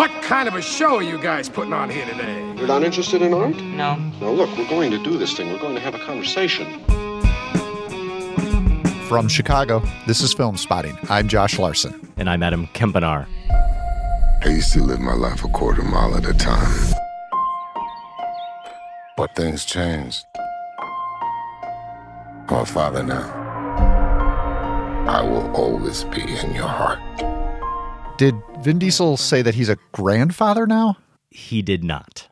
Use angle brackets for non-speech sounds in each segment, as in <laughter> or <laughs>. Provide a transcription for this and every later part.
What kind of a show are you guys putting on here today? You're not interested in art? No. Now, look, we're going to do this thing. We're going to have a conversation. From Chicago, this is Filmspotting. I'm Josh Larsen. And I'm Adam Kempenaar. I used to live my life a quarter mile at a time. But things changed. I'm a father now. I will always be in your heart. Did Vin Diesel say that he's a grandfather now? He did not.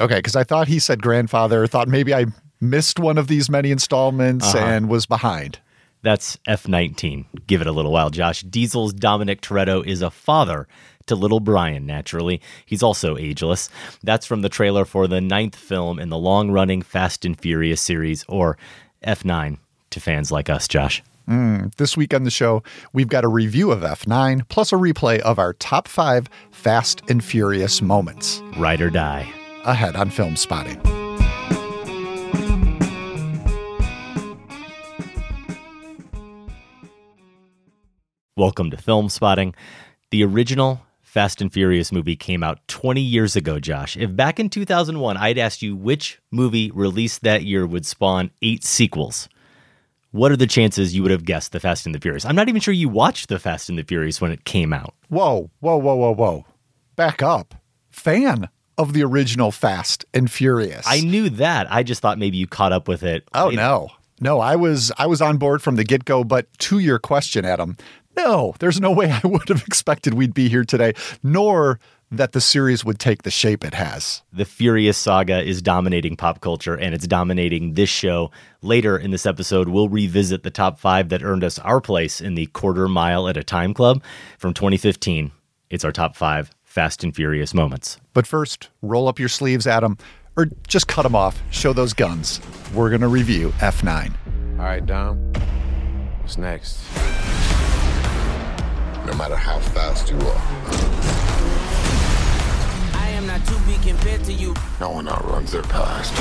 Okay, because I thought he said grandfather, thought maybe I missed one of these many installments Uh-huh. and was behind. That's F19. Give it a little while, Josh. Diesel's Dominic Toretto is a father to little Brian, naturally. He's also ageless. That's from the trailer for the ninth film in the long running Fast and Furious series, or F9 to fans like us, Josh. Mm, this week on the show, we've got a review of F9 plus a replay of our top five Fast and Furious moments Ride or die. ahead on Filmspotting. Welcome to Filmspotting. The original Fast and Furious movie came out 20 years ago, Josh. If back in 2001 I'd asked you which movie released that year would spawn eight sequels, what are the chances you would have guessed The Fast and the Furious? I'm not even sure you watched The Fast and the Furious when it came out. Whoa, whoa, whoa, whoa, whoa. Back up. Fan of the original Fast and Furious. I knew that. I just thought maybe you caught up with it. Oh no. No, I was I was on board from the get-go, but to your question, Adam, no, there's no way I would have <laughs> expected we'd be here today, nor that the series would take the shape it has. The Furious saga is dominating pop culture and it's dominating this show. Later in this episode, we'll revisit the top five that earned us our place in the quarter mile at a time club from 2015. It's our top five Fast and Furious moments. But first, roll up your sleeves, Adam, or just cut them off. Show those guns. We're going to review F9. All right, Dom. What's next? No matter how fast you are, I am not to be compared to you. no one outruns their past.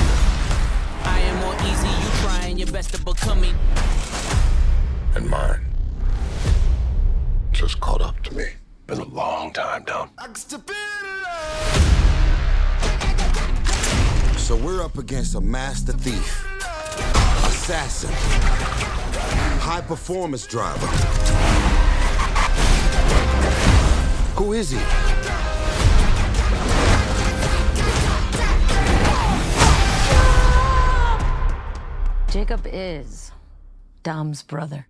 I am more easy, you trying your best to become me. And mine just caught up to me. Been a long time, Dom. So we're up against a master thief, assassin, high performance driver. Who is he? Jacob is Dom's brother.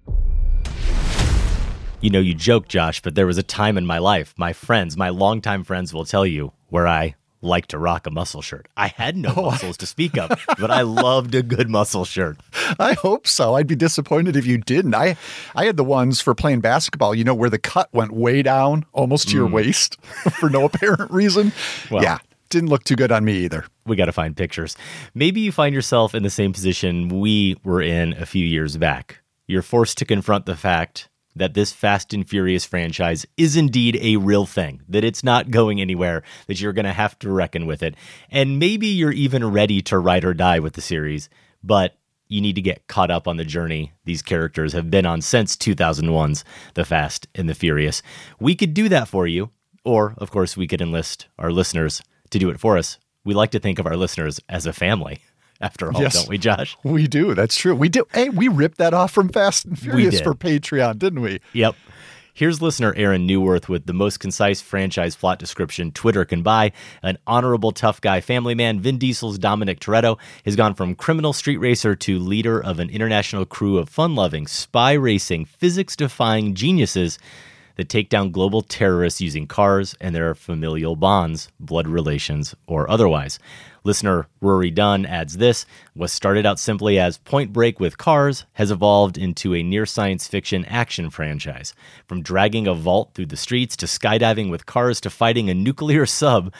You know, you joke, Josh, but there was a time in my life, my friends, my longtime friends will tell you, where I like to rock a muscle shirt. I had no <laughs> oh, muscles to speak of, but I loved a good muscle shirt. <laughs> I hope so. I'd be disappointed if you didn't. I I had the ones for playing basketball, you know, where the cut went way down almost to your mm. waist <laughs> for no apparent reason. Well- yeah, didn't look too good on me either. we got to find pictures. Maybe you find yourself in the same position we were in a few years back. You're forced to confront the fact that this Fast and Furious franchise is indeed a real thing, that it's not going anywhere, that you're going to have to reckon with it. And maybe you're even ready to ride or die with the series, but you need to get caught up on the journey these characters have been on since 2001's The Fast and the Furious. We could do that for you, or, of course, we could enlist our listeners to do it for us. We like to think of our listeners as a family, <laughs> after all, Yes. don't we, Josh? We do. That's true. We do. Hey, we ripped that off from Fast and Furious for Patreon, didn't we? Yep. Here's listener Aaron Newworth with the most concise franchise plot description Twitter can buy. An honorable tough guy family man, Vin Diesel's Dominic Toretto has gone from criminal street racer to leader of an international crew of fun loving, spy racing, physics defying geniuses that take down global terrorists using cars and their familial bonds, blood relations, or otherwise. Listener Rory Dunn adds this what started out simply as Point Break with cars has evolved into a near science fiction action franchise. From dragging a vault through the streets to skydiving with cars to fighting a nuclear sub.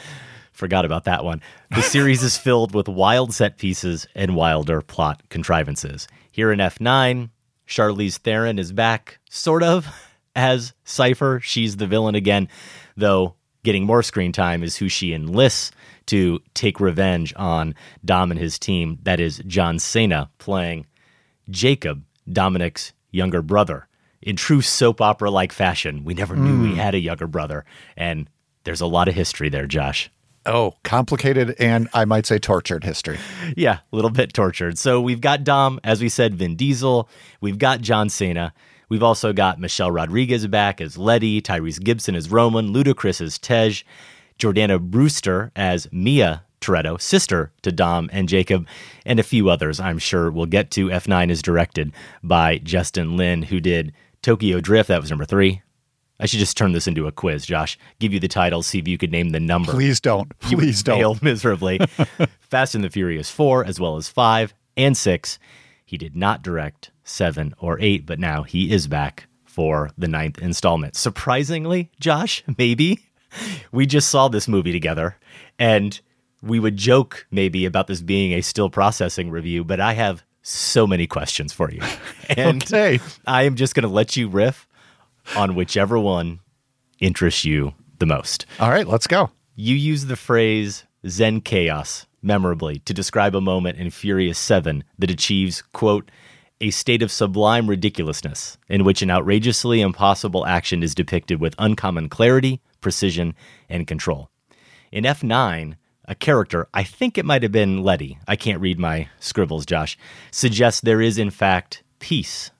Forgot about that one. The series is filled with wild set pieces and wilder plot contrivances. Here in F9, Charlize Theron is back, sort of, <laughs> as Cypher. She's the villain again, though getting more screen time is who she enlists to take revenge on Dom and his team. That is John Cena playing Jacob, Dominic's younger brother. In true soap opera like fashion, we never knew we hmm. had a younger brother. And There's a lot of history there, Josh. Oh, complicated and I might say tortured history. Yeah, a little bit tortured. So we've got Dom, as we said, Vin Diesel. We've got John Cena. We've also got Michelle Rodriguez back as Letty, Tyrese Gibson as Roman, Ludacris as Tej, Jordana Brewster as Mia Toretto, sister to Dom and Jacob, and a few others I'm sure we'll get to. F9 is directed by Justin Lin, who did Tokyo Drift. That was number three. I should just turn this into a quiz, Josh. Give you the title, see if you could name the number. Please don't. <laughs> Please don't. Failed miserably. <laughs> Fast and the Furious 4, as well as 5 and 6. He did not direct 7 or 8, but now he is back for the ninth installment. Surprisingly, Josh, maybe, we just saw this movie together and we would joke maybe about this being a still processing review, but I have so many questions for you. <laughs> And Okay. I am just going to let you riff on whichever one interests you the most. All right, let's go. You use the phrase Zen chaos memorably to describe a moment in Furious 7 that achieves, quote, a state of sublime ridiculousness in which an outrageously impossible action is depicted with uncommon clarity, precision, and control. In F9, a character, I think it might have been Letty, I can't read my scribbles, Josh, suggests there is in fact peace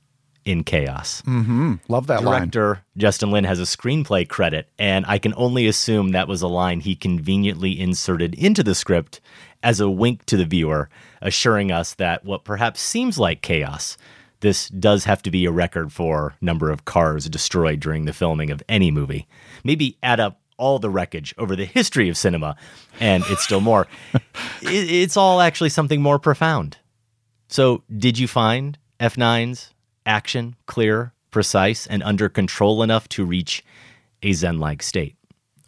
in chaos. Mm-hmm. Love that line. Director Justin Lin has a screenplay credit, and I can only assume that was a line he conveniently inserted into the script as a wink to the viewer, assuring us that what perhaps seems like chaos, this does have to be a record for number of cars destroyed during the filming of any movie. Maybe add up all the wreckage over the history of cinema, and it's still more. <laughs> It- it's all actually something more profound. So, did you find F9's action clear, precise, and under control enough to reach a Zen like state?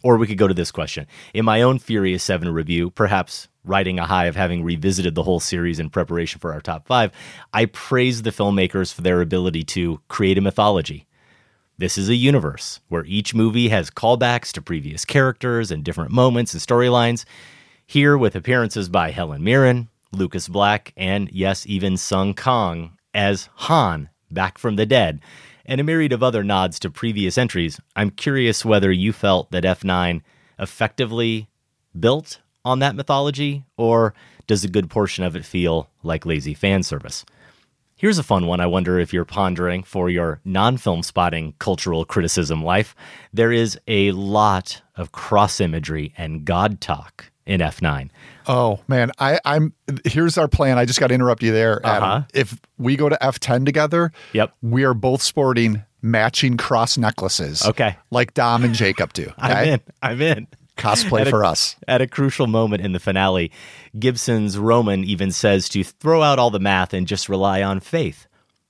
Or we could go to this question. In my own Furious 7 review, perhaps riding a high of having revisited the whole series in preparation for our top five, I praise the filmmakers for their ability to create a mythology. This is a universe where each movie has callbacks to previous characters and different moments and storylines. Here, with appearances by Helen Mirren, Lucas Black, and yes, even Sung Kang as Han, back from the dead, and a myriad of other nods to previous entries, I'm curious whether you felt that F9 effectively built on that mythology, or does a good portion of it feel like lazy fan service? Here's a fun one I wonder if you're pondering for your non film spotting cultural criticism life. There is a lot of cross imagery and God talk in F9. Oh man, I, I'm here's our plan. I just got to interrupt you there, Adam. Uh-huh. If we go to F10 together, Yep. we are both sporting matching cross necklaces. Okay. like Dom and Jacob do. <laughs> I'm in. I'm in. Cosplay a- for us. At a crucial moment in the finale, Gibson's Roman even says to throw out all the math and just rely on faith.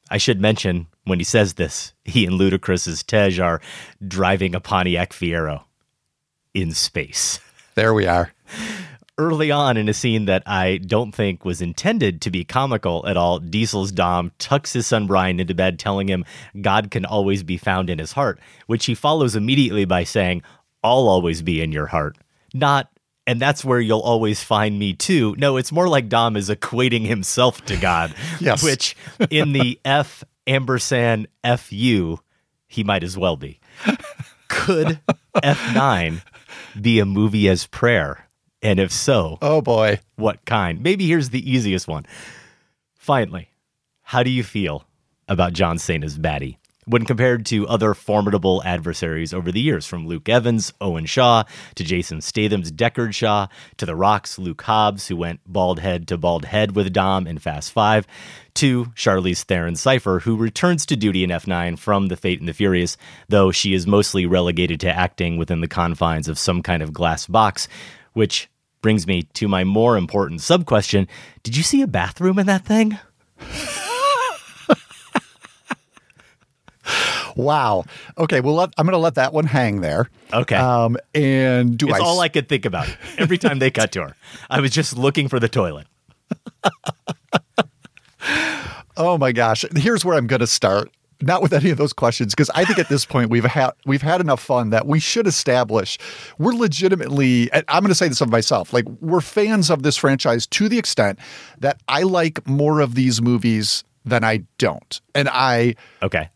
I should mention, when he says this, he and Ludacris's Tej are driving a Pontiac Fiero in space. There we are. Early on in a scene that I don't think was intended to be comical at all, Diesel's Dom tucks his son Brian into bed, telling him God can always be found in his heart, which he follows immediately by saying, I'll always be in your heart. Not, and that's where you'll always find me too. No, it's more like Dom is equating himself to God, <laughs> <laughs> Yes. which in the <laughs> F ampersand FU, he might as well be. Could F9 be a movie as prayer? And if so, Oh boy. what kind? Maybe here's the easiest one. Finally, how do you feel about John Cena's baddie? When compared to other formidable adversaries over the years, from Luke Evans, Owen Shaw, to Jason Statham's Deckard Shaw, to The Rock's Luke Hobbs, who went bald head to bald head with Dom in Fast Five, to Charlize Theron Cypher, who returns to duty in F9 from The Fate and the Furious, though she is mostly relegated to acting within the confines of some kind of glass box, which brings me to my more important sub question Did you see a bathroom in that thing? <laughs> Wow. Okay. Well, let, I'm going to let that one hang there. Okay. Um, and do It's I? all I could think about every time they cut to her. I was just looking for the toilet. <laughs> Oh my gosh. Here's where I'm going to start. Not with any of those questions because I think at this point we've had we've had enough fun that we should establish we're legitimately and I'm going to say this of myself like we're fans of this franchise to the extent that I like more of these movies than I don't and I Okay.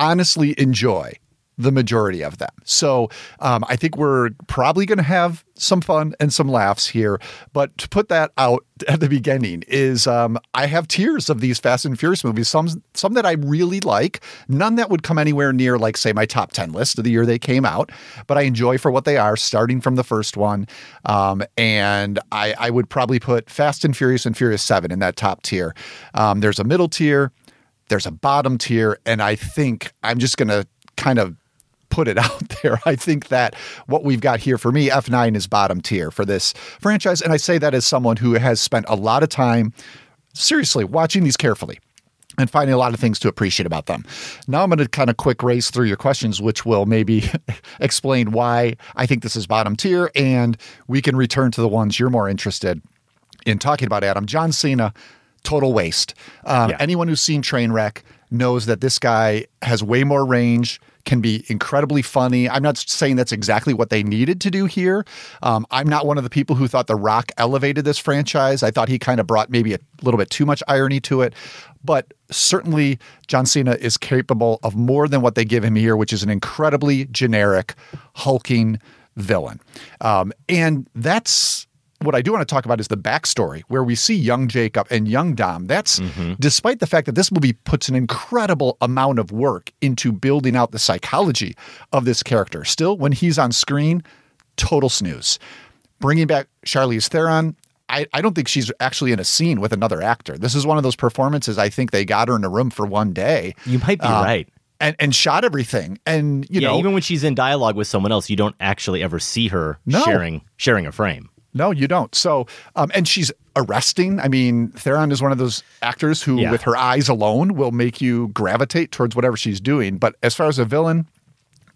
Honestly enjoy the majority of them. So um, I think we're probably going to have some fun and some laughs here. But to put that out at the beginning is um, I have tiers of these Fast and Furious movies. Some some that I really like, none that would come anywhere near like say my top ten list of the year they came out. But I enjoy for what they are, starting from the first one. Um, and I, I would probably put Fast and Furious and Furious Seven in that top tier. Um, there's a middle tier. There's a bottom tier, and I think I'm just going to kind of put it <laughs> out there. I think that what we've got here for me, F9 is bottom tier for this franchise. And I say that as someone who has spent a lot of time, seriously, watching these carefully and finding a lot of things to appreciate about them. Now I'm going to kind of quick race through your questions, which will maybe <laughs> explain why I think this is bottom tier. And we can return to the ones you're more interested in talking about, Adam. John Cena, total waste. Um, Yeah. Anyone who's seen Trainwreck knows that this guy has way more range, can be incredibly funny. I'm not saying that's exactly what they needed to do here. Um, I'm not one of the people who thought The Rock elevated this franchise. I thought he kind of brought maybe a little bit too much irony to it. But certainly, John Cena is capable of more than what they give him here, which is an incredibly generic, hulking villain. Um, and that's what I do want to talk about is the backstory where we see young Jacob and young Dom. That's despite the fact that this movie puts an incredible amount of work into building out the psychology of this character. Still, when he's on screen, total snooze. Bringing back Charlize Theron, I, I don't think she's actually in a scene with another actor. This is one of those performances I think they got her in a room for one day. You might be Uh, right. And, and shot everything. And, you yeah, know, even when she's in dialogue with someone else, you don't actually ever see her No. sharing sharing a frame. No, you don't. So, um, and she's arresting. I mean, Theron is one of those actors who, Yeah. with her eyes alone, will make you gravitate towards whatever she's doing. But as far as a villain,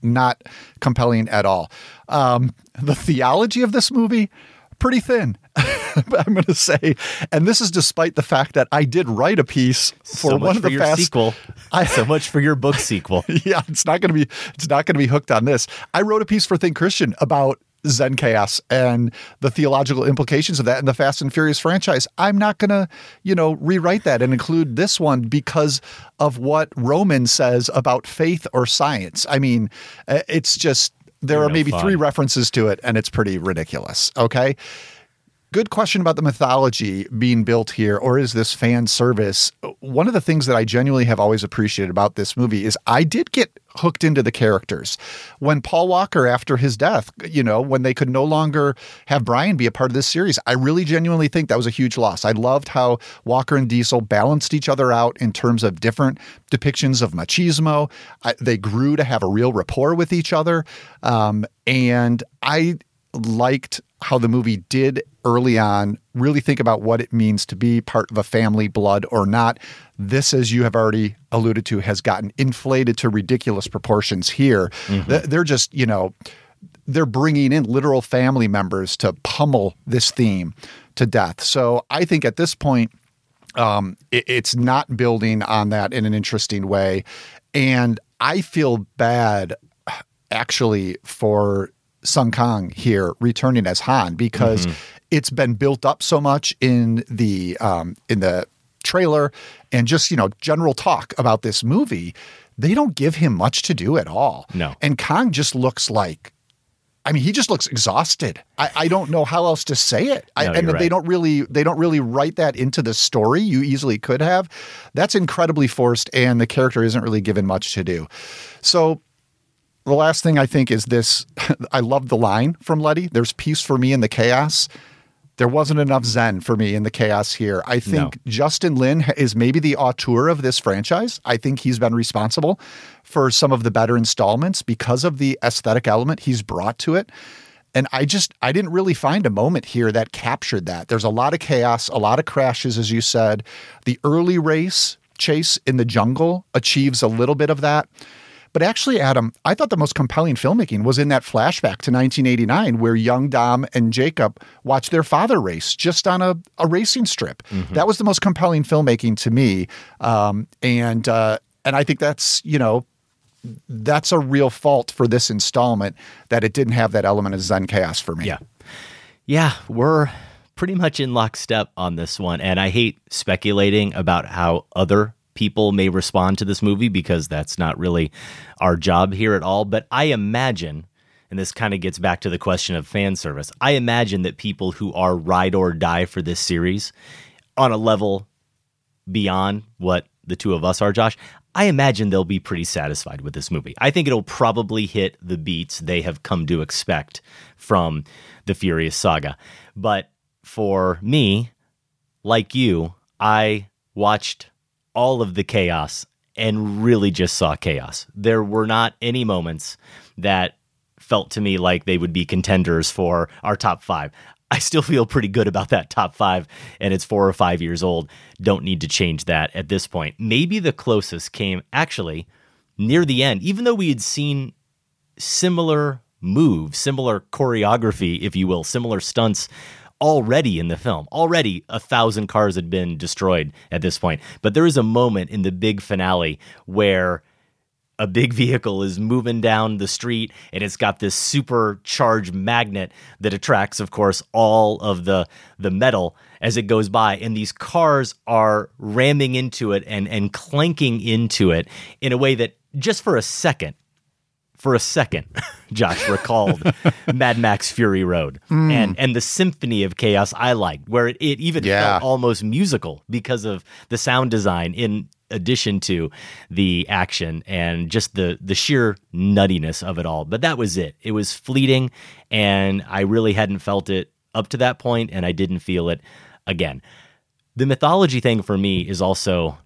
not compelling at all. Um, the theology of this movie, pretty thin. <laughs> I'm going to say, and this is despite the fact that I did write a piece for so one of the sequel. I- so much for your book sequel. <laughs> yeah, it's not going to be it's not going to be hooked on this. I wrote a piece for Think Christian about Zen chaos and the theological implications of that in the Fast and Furious franchise. I'm not going to, you know, rewrite that and include this one because of what Roman says about faith or science. I mean, uh, it's just there You're are no maybe fun. three references to it and it's pretty ridiculous. Okay? Good question about the mythology being built here, or is this fan service? One of the things that I genuinely have always appreciated about this movie is I did get hooked into the characters. When Paul Walker, after his death, you know, when they could no longer have Brian be a part of this series, I really genuinely think that was a huge loss. I loved how Walker and Diesel balanced each other out in terms of different depictions of machismo. I, they grew to have a real rapport with each other. Um, and I liked how the movie did early on really think about what it means to be part of a family, blood or not. This, as you have already alluded to, has gotten inflated to ridiculous proportions here. Th- They're just, you know, they're bringing in literal family members to pummel this theme to death. So I think at this point, um, it, it's not building on that in an interesting way. And I feel bad actually for Sung Kang here returning as Han because it's been built up so much in the um, in the trailer and just you know general talk about this movie. They don't give him much to do at all. No. and Kang just looks like. I mean, he just looks exhausted. I, I don't know how else to say it. I, No, and you're they don't really they don't really write that into the story. You easily could have. That's incredibly forced, and the character isn't really given much to do. So the last thing I think is this <laughs> I love the line from Letty. There's peace for me in the chaos. There wasn't enough Zen for me in the chaos here. I think Justin Lin is maybe the auteur of this franchise. I think he's been responsible for some of the better installments because of the aesthetic element he's brought to it. And I just, I didn't really find a moment here that captured that. There's a lot of chaos, a lot of crashes, as you said. The early race chase in the jungle achieves a little bit of that. But actually, Adam, I thought the most compelling filmmaking was in that flashback to 1989, where young Dom and Jacob watch their father race just on a, a racing strip. That was the most compelling filmmaking to me, um, and uh, and I think that's you know that's a real fault for this installment that it didn't have that element of Zen chaos for me. Yeah. Yeah, we're pretty much in lockstep on this one. And I hate speculating about how other people may respond to this movie because that's not really our job here at all. But I imagine, and this kind of gets back to the question of fan service, I imagine that people who are ride or die for this series on a level beyond what the two of us are, Josh, I imagine they'll be pretty satisfied with this movie. I think it'll probably hit the beats they have come to expect from the Furious saga. But for me, like you, I watched all of the chaos and really just saw chaos. There were not any moments that felt to me like they would be contenders for our top five. I still feel pretty good about that top five, and it's four or five years old. Don't need to change that at this point. Maybe the closest came actually near the end, even though we had seen similar moves, similar choreography, if you will, similar stunts already in the film. Already a thousand cars had been destroyed at this point. But there is a moment in the big finale where a big <laughs> vehicle is moving down the street and it's got this supercharged magnet that attracts of course all of the the metal as it goes by and these cars are ramming into it and and clanking into it in a way that just for a second for a second, <laughs> Josh recalled <laughs> Mad Max Fury Road Hmm. and and the symphony of chaos I liked, where it, it even Yeah. felt almost musical because of the sound design in addition to the action and just the the sheer nuttiness of it all. But that was it. It was fleeting and I really hadn't felt it up to that point and I didn't feel it again. The mythology thing for me is also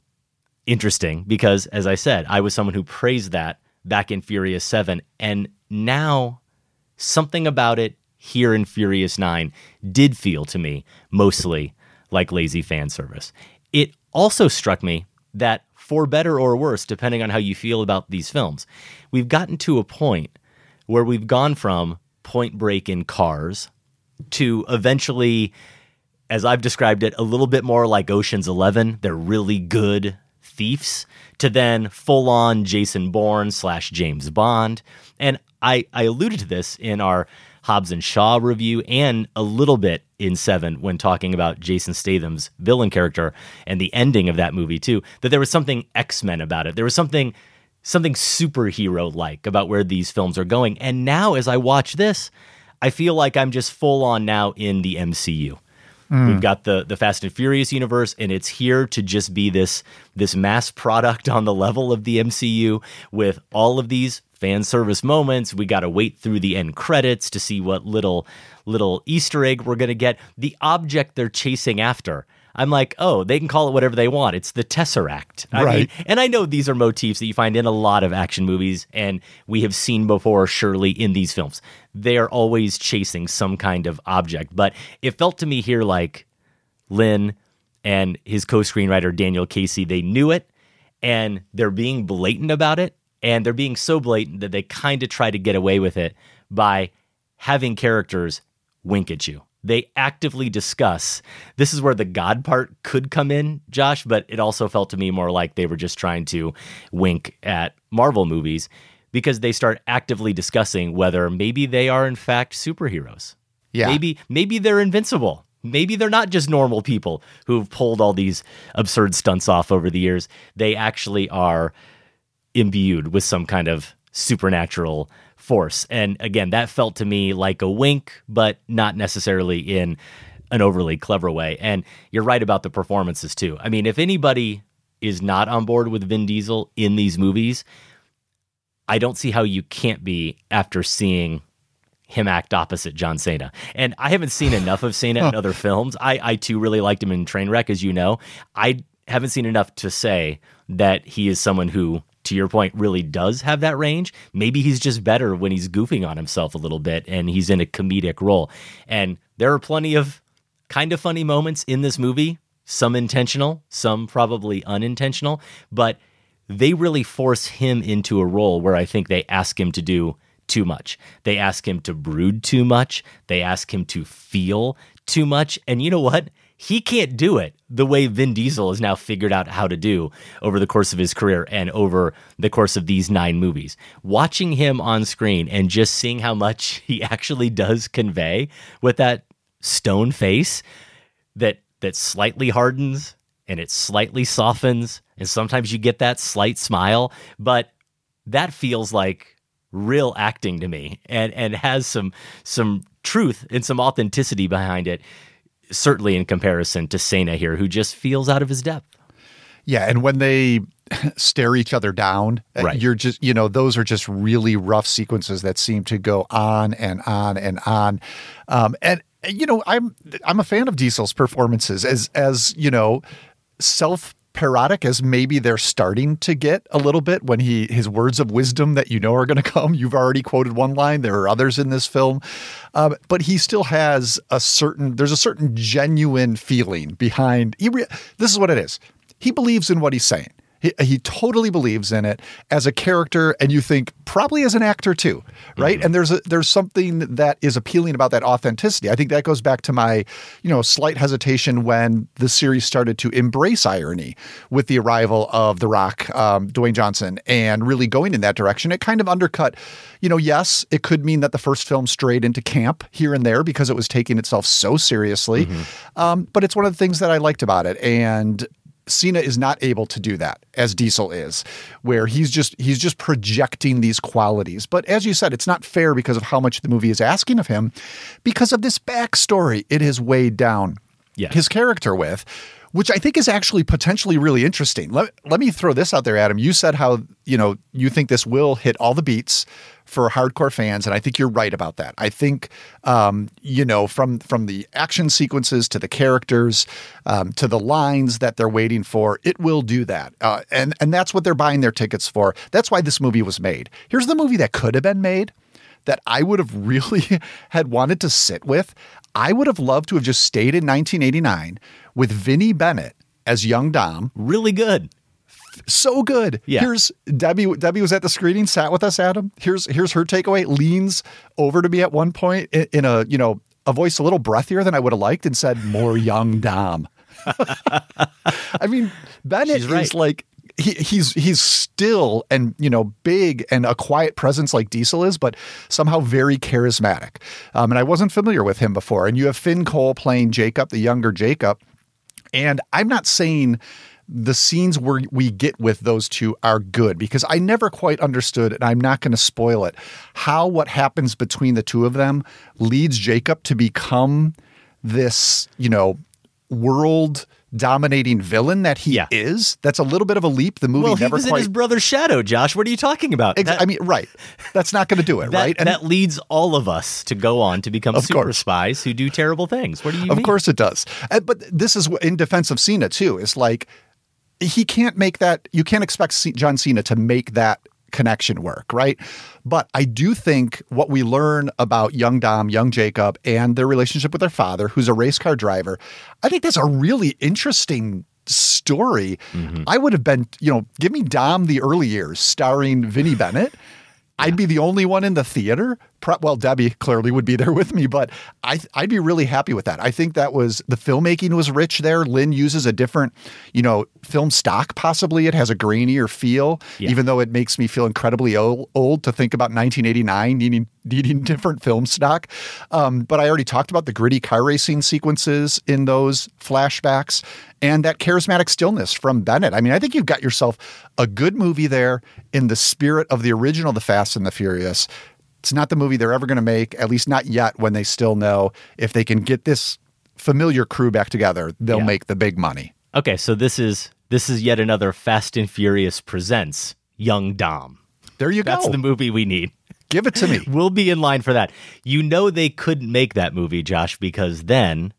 interesting because, as I said, I was someone who praised that back in Furious 7. And now something about it here in Furious 9 did feel to me mostly like lazy fan service. It also struck me that, for better or worse, depending on how you feel about these films, we've gotten to a point where we've gone from point break in cars to eventually as I've described it, a little bit more like Ocean's Eleven. They're really good thieves, to then full on Jason Bourne slash James Bond. And I, I alluded to this in our Hobbs and Shaw review and a little bit in Seven when talking about Jason Statham's villain character and the ending of that movie too, that there was something X-Men about it. There was something something superhero like about where these films are going. And now as I watch this, I feel like I'm just full on now in the MCU. We've mm. got the the Fast and Furious universe, and it's here to just be this this mass product <laughs> on the level of the MCU with all of these fan service moments. We got to wait through the end credits to see what little little Easter egg we're gonna get. The object they're chasing after. I'm like, oh, they can call it whatever they want. It's the Tesseract. I Right. mean, and I know these are motifs that you find in a lot of action movies, and we have seen before, surely, in these films. They are always chasing some kind of object. But it felt to me here like Lin and his co screenwriter, Daniel Casey, they knew it, and they're being blatant about it. And they're being so blatant that they kind of try to get away with it by having characters wink at you. They actively discuss. This is where the God part could come in, Josh, but it also felt to me more like they were just trying to wink at Marvel movies because they start actively discussing whether maybe they are in fact superheroes. Yeah. Maybe maybe they're invincible. Maybe they're not just normal people who've pulled all these absurd stunts off over the years. They actually are imbued with some kind of supernatural force. And again, that felt to me like a wink, but not necessarily in an overly clever way. And you're right about the performances too. I mean, if anybody is not on board with Vin Diesel in these movies, I don't see how you can't be after seeing him act opposite John Cena. And I haven't seen enough of Cena in <laughs> other films. I, I too really liked him in Trainwreck, as you know. I haven't seen enough to say that he is someone who, to your point, really does have that range. Maybe he's just better when he's goofing on himself a little bit and he's in a comedic role. And there are plenty of kind of funny moments in this movie, some intentional, some probably unintentional, but they really force him into a role where I think they ask him to do too much. They ask him to brood too much. They ask him to feel too much. And you know what? He can't do it the way Vin Diesel has now figured out how to do over the course of his career and over the course of these nine movies. Watching him on screen and just seeing how much <laughs> he actually does convey with that stone face that that slightly hardens and it slightly softens and sometimes you get that slight smile, but that feels like real acting to me and and has some some truth and some authenticity behind it certainly in comparison to Cena here who just feels out of his depth. Yeah, and when they <laughs> stare each other down, uh, Right. you're just you know those are just really rough sequences that seem to go on and on and on, um, and you know I'm I'm a fan of Diesel's performances as as you know self parodic as maybe they're starting to get a little bit when he his words of wisdom that you know are going <laughs> to come. You've already quoted one line. There are others in this film. Um, but he still has a certain there's a certain genuine feeling behind re, this is what it is. He believes in what he's saying he, he totally believes in it as a character and you think probably as an actor too right? And there's a there's something that is appealing about that authenticity. I think that goes back to my you know slight hesitation when the series started to embrace irony with the arrival of the rock um, dwayne johnson and really going in that direction. It kind of undercut you know yes it could mean that the first film strayed into camp here and there because it was taking itself so seriously um, but it's one of the things that i liked about it. And Cena is not able to do that as Diesel is, where he's just he's just projecting these qualities. But as you said, it's not fair because of how much the movie is asking of him, because of this backstory it is weighed down Yes. his character with, which I think is actually potentially really interesting. Let, let me throw this out there, Adam. You said how you know you think this will hit all the beats for hardcore fans, and I think you're right about that. I think um, you know from from the action sequences to the characters um, to the lines that they're waiting for, it will do that, uh, and and that's what they're buying their tickets for. That's why this movie was made. Here's the movie that could have been made that I would have <laughs> really had wanted to sit with. I would have loved to have just stayed in 1989 with Vinnie Bennett as young Dom. Really good. So good. Yeah. Here's Debbie. Debbie was at the screening, sat with us, Adam. Here's here's her takeaway. Leans over to me at one point in, in a you know a voice a little breathier than I would have liked, and said, "More young Dom." <laughs> I mean, Bennett right. is like he, he's he's still and you know big and a quiet presence like Diesel is, but somehow very charismatic. Um, and I wasn't familiar with him before. And you have Finn Cole playing Jacob, the younger Jacob. And I'm not saying the scenes where we get with those two are good because I never quite understood, and I'm not going to spoil it, how what happens between the two of them leads Jacob to become this, you know, world dominating villain that he Yeah. is. That's a little bit of a leap. The movie Well, he never was in quite. his brother's shadow, Josh. What are you talking about? Ex- That- I mean, right. That's not going to do it, <laughs> that, right? And that leads all of us to go on to become super course. spies who do terrible things. What do you Of mean? course it does. Uh, But this is in defense of Cena too. It's like he can't make that. You can't expect John Cena to make that connection work, right? But I do think what we learn about young Dom, young Jacob, and their relationship with their father, who's a race car driver, I think that's a really interesting story. Mm-hmm. I would have been, you know, give me Dom the early years starring Vinnie Bennett. I'd be the only one in the theater. Well, Debbie clearly would be there <laughs> with me, but I, I'd be really happy with that. I think that was the filmmaking was rich there. Lin uses a different, you know, film stock. Possibly it has a grainier feel, Yeah. even though it makes me feel incredibly old, old to think about 1989 needing needing <laughs> different film stock. Um, but I already talked about the gritty car racing sequences in those flashbacks and that charismatic stillness from Bennett. I mean, I think you've got yourself a good movie there in the spirit of the original The Fast and the Furious. It's not the movie they're ever going to make, at least not yet, when they still know if they can get this familiar crew back together, they'll Yeah. make the big money. Okay, so this is this is yet another Fast and Furious presents Young Dom. There you That's go. That's the movie we need. Give it to me. <laughs> We'll be in line for that. You know they couldn't make that movie, Josh, because then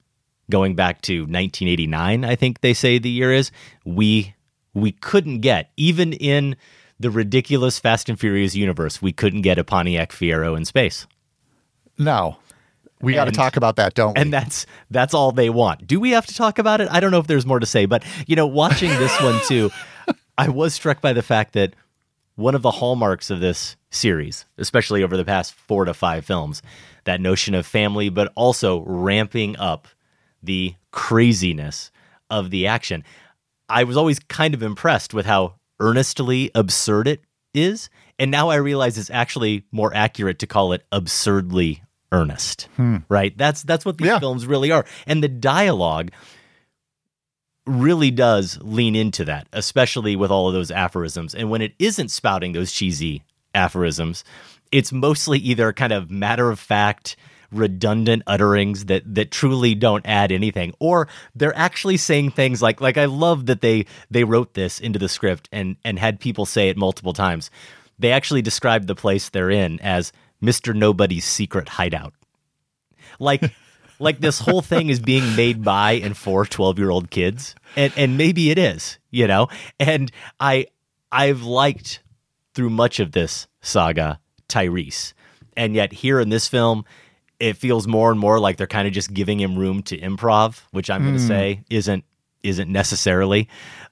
going back to 1989, I think they say the year is, we we couldn't get even in the ridiculous Fast and Furious universe, we couldn't get a Pontiac Fiero in space. now, we got to talk about that, don't we? And that's that's all they want. Do we have to talk about it? I don't know if there's more to say, but you know, watching this one <laughs> too, I was struck by the fact that one of the hallmarks of this series, especially over the past 4 to 5 films, that notion of family but also ramping up the craziness of the action. I was always kind of impressed with how earnestly absurd it is, and now I realize it's actually more accurate to call it absurdly earnest. Hmm. Right? That's that's what these Yeah. films really are. And the dialogue really does lean into that, especially with all of those aphorisms. And when it isn't spouting those cheesy aphorisms, it's mostly either kind of matter of fact, redundant utterings that that truly don't add anything or they're actually saying things like like I love that they they wrote this into the script and and had people say it multiple times. They actually described the place they're in as Mr. Nobody's secret hideout. Like <laughs> like this whole thing is being made by and for 12-year-old kids and and maybe it is, you know. And I I've liked through much of this saga Tyrese. And yet here in this film it feels more and more like they're kind of just giving him room to improv, which I'm going to hmm. say isn't isn't necessarily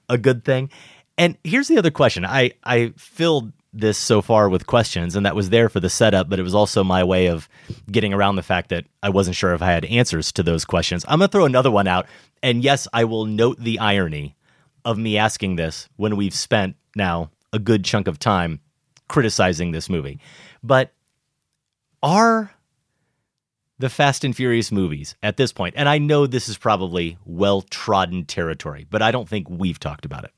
a good thing. And here's the other question. I I filled this so far with questions and that was there for the setup, but it was also my way of getting around the fact that I wasn't sure if I had answers to those questions. I'm going to throw another one out. And yes, I will note the irony of me asking this when we've spent now a good chunk of time criticizing this movie. But are the Fast and Furious movies at this point, and I know this is probably well trodden territory, but I don't think we've talked about it.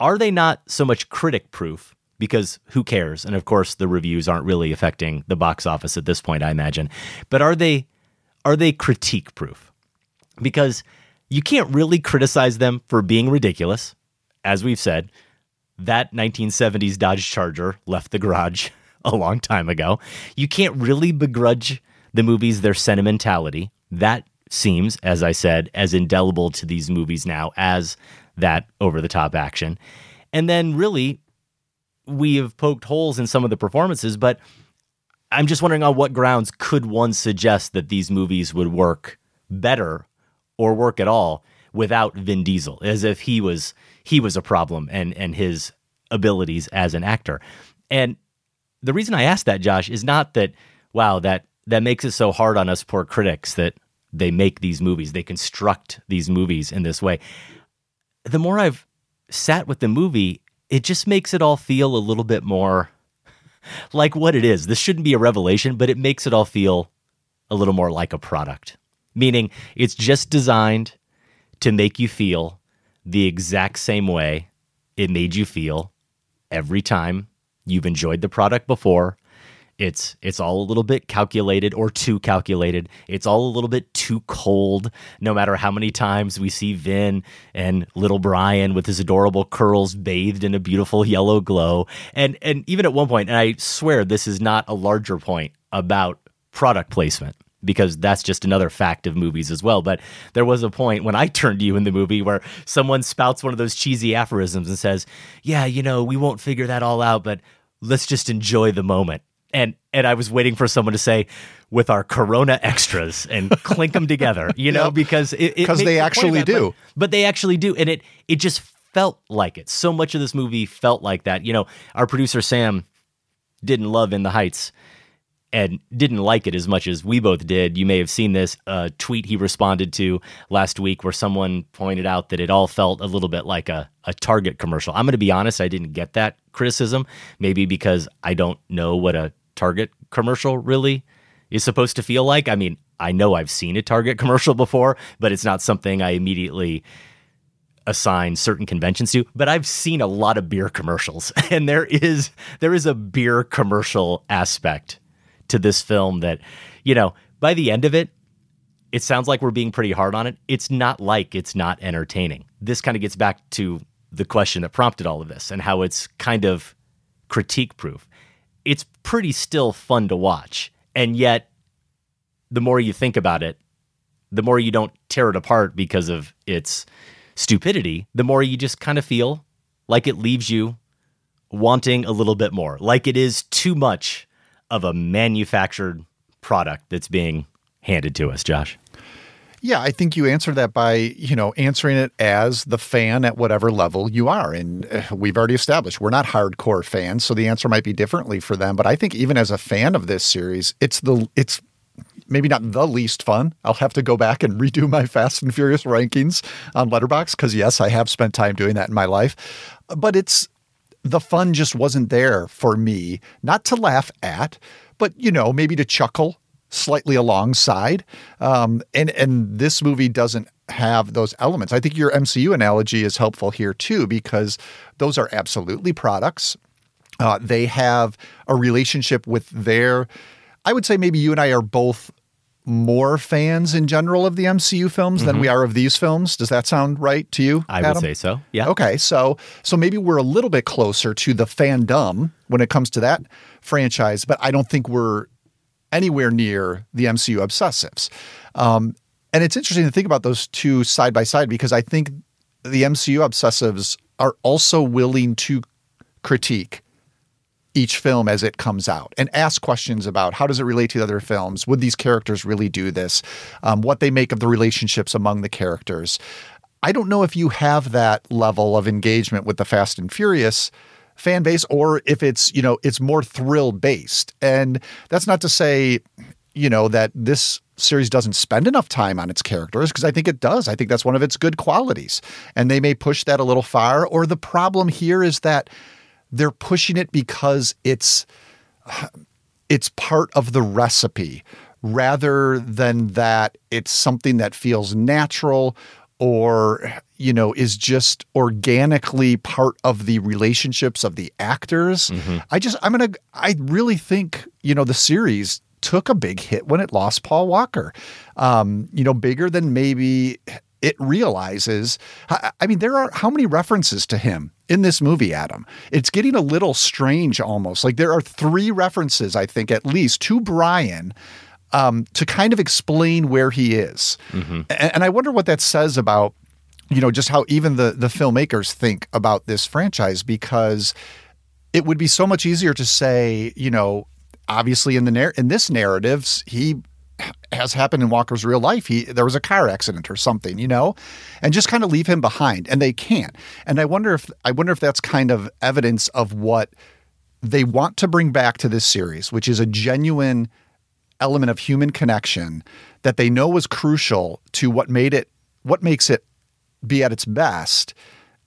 Are they not so much critic proof? Because who cares? And of course, the reviews aren't really affecting the box office at this point, I imagine. But are they are they critique proof? Because you can't really criticize them for being ridiculous. As we've said, that 1970s Dodge Charger left the garage <laughs> a long time ago. You can't really begrudge the movies their sentimentality. That seems, as I said, as indelible to these movies now as that over the top action. And then really, we have poked holes in some of the performances, but I'm just wondering on what grounds could one suggest that these movies would work better or work at all without Vin Diesel, as if he was he was a problem and and his abilities as an actor. And the reason I ask that, Josh, is not that wow that that makes it so hard on us poor critics that they make these movies, they construct these movies in this way. The more I've sat with the movie, it just makes it all feel a little bit more <laughs> like what it is. This shouldn't be a revelation, but it makes it all feel a little more like a product, meaning it's just designed to make you feel the exact same way it made you feel every time you've enjoyed the product before it's it's all a little bit calculated or too calculated. It's all a little bit too cold. No matter how many times we see Vin and little Brian with his adorable curls bathed in a beautiful yellow glow, and and even at one point, and I swear this is not a larger point about product placement because that's just another fact of movies as well. But there was a point when I <laughs> turned to you in the movie where someone spouts one of those cheesy aphorisms and says, Yeah, you know, we won't figure that all out, but let's just enjoy the moment and and I was waiting for someone to say with our Corona extras and clink them together, you know, Yep. because it, it 'Cause makes they actually do. but, but they actually do, and it it just felt like it. So much of this movie felt like that. You know, our producer Sam didn't love In the Heights and didn't like it as much as we both did. You may have seen this uh, tweet he responded to last week where someone pointed out that it all felt a little bit like a, a Target commercial. I'm going to be honest, I didn't get that criticism, maybe because I don't know what a Target commercial really is supposed to feel like. I mean, I know I've seen a Target <laughs> commercial before, but it's not something I immediately assign certain conventions to but i've seen a lot of beer commercials <laughs> and there is there is a beer commercial aspect to this film that you know by the end of it it sounds like we're being pretty hard on it. It's not like it's not entertaining. This kind of gets back to the question that prompted all of this and how it's kind of critique proof it's pretty still fun to watch and yet the more you think about it the more you don't tear it apart because of its stupidity, the more you just kind of feel like it leaves you wanting a little bit more, like it is too much of a manufactured product that's being handed to us, Josh. Yeah, I think you answer that by, you know, answering it as the fan at whatever level you are. And uh, we've already established we're not hardcore fans, so the answer might be differently for them. But I think even as a fan of this series, it's the it's maybe not the least fun. I'll have to go back and redo my <laughs> Fast and Furious rankings on Letterboxd because yes, I have spent time doing that in my life. But it's the fun just wasn't there for me, not to laugh at, but you know, maybe to chuckle slightly alongside. Um, and and this movie doesn't have those elements. I think your MCU analogy is helpful here too, because those are absolutely products. Uh, they have a relationship with their, I would say maybe you and I are both more fans in general of the MCU films than we are of these films. Does that sound right to you? Mm-hmm. I would say so. Yeah. Okay, so so maybe we're a little bit closer to the fandom when it comes to that franchise, but I don't think we're anywhere near the MCU obsessives. Um, and it's interesting to think about those two side by side because I think the MCU obsessives are also willing to critique each film as it comes out and ask questions about how does it relate to the other films? Would these characters really do this? Um, what they make of the relationships among the characters. I don't know if you have that level of engagement with the Fast and Furious fan base or if it's, you know, it's more thrill based. And that's not to say, you know, that this series doesn't spend enough time on its characters because I think it does. I think that's one of its good qualities. And they may push that a little far or the problem here is that they're pushing it because it's it's part of the recipe rather than that it's something that feels natural or you know is just organically part of the relationships of the actors. I just i'm gonna i really think you know the series took a big hit when it lost paul walker um you know bigger than maybe it realizes. I I mean there are how many references to him in this movie Adam it's getting a little strange almost. Like there are three references I think at least to Brian um, to kind of explain where he is. And, and I wonder what that says about you know just how even the the filmmakers think about this franchise because it would be so much easier to say you know obviously in the nar- in this narratives he has happened in Walker's real life. He there was a car accident or something, you know, and just kind of leave him behind. And they can't. And I wonder if I wonder if that's kind of evidence of what they want to bring back to this series, which is a genuine element of human connection that they know was crucial to what made it what makes it be at its best.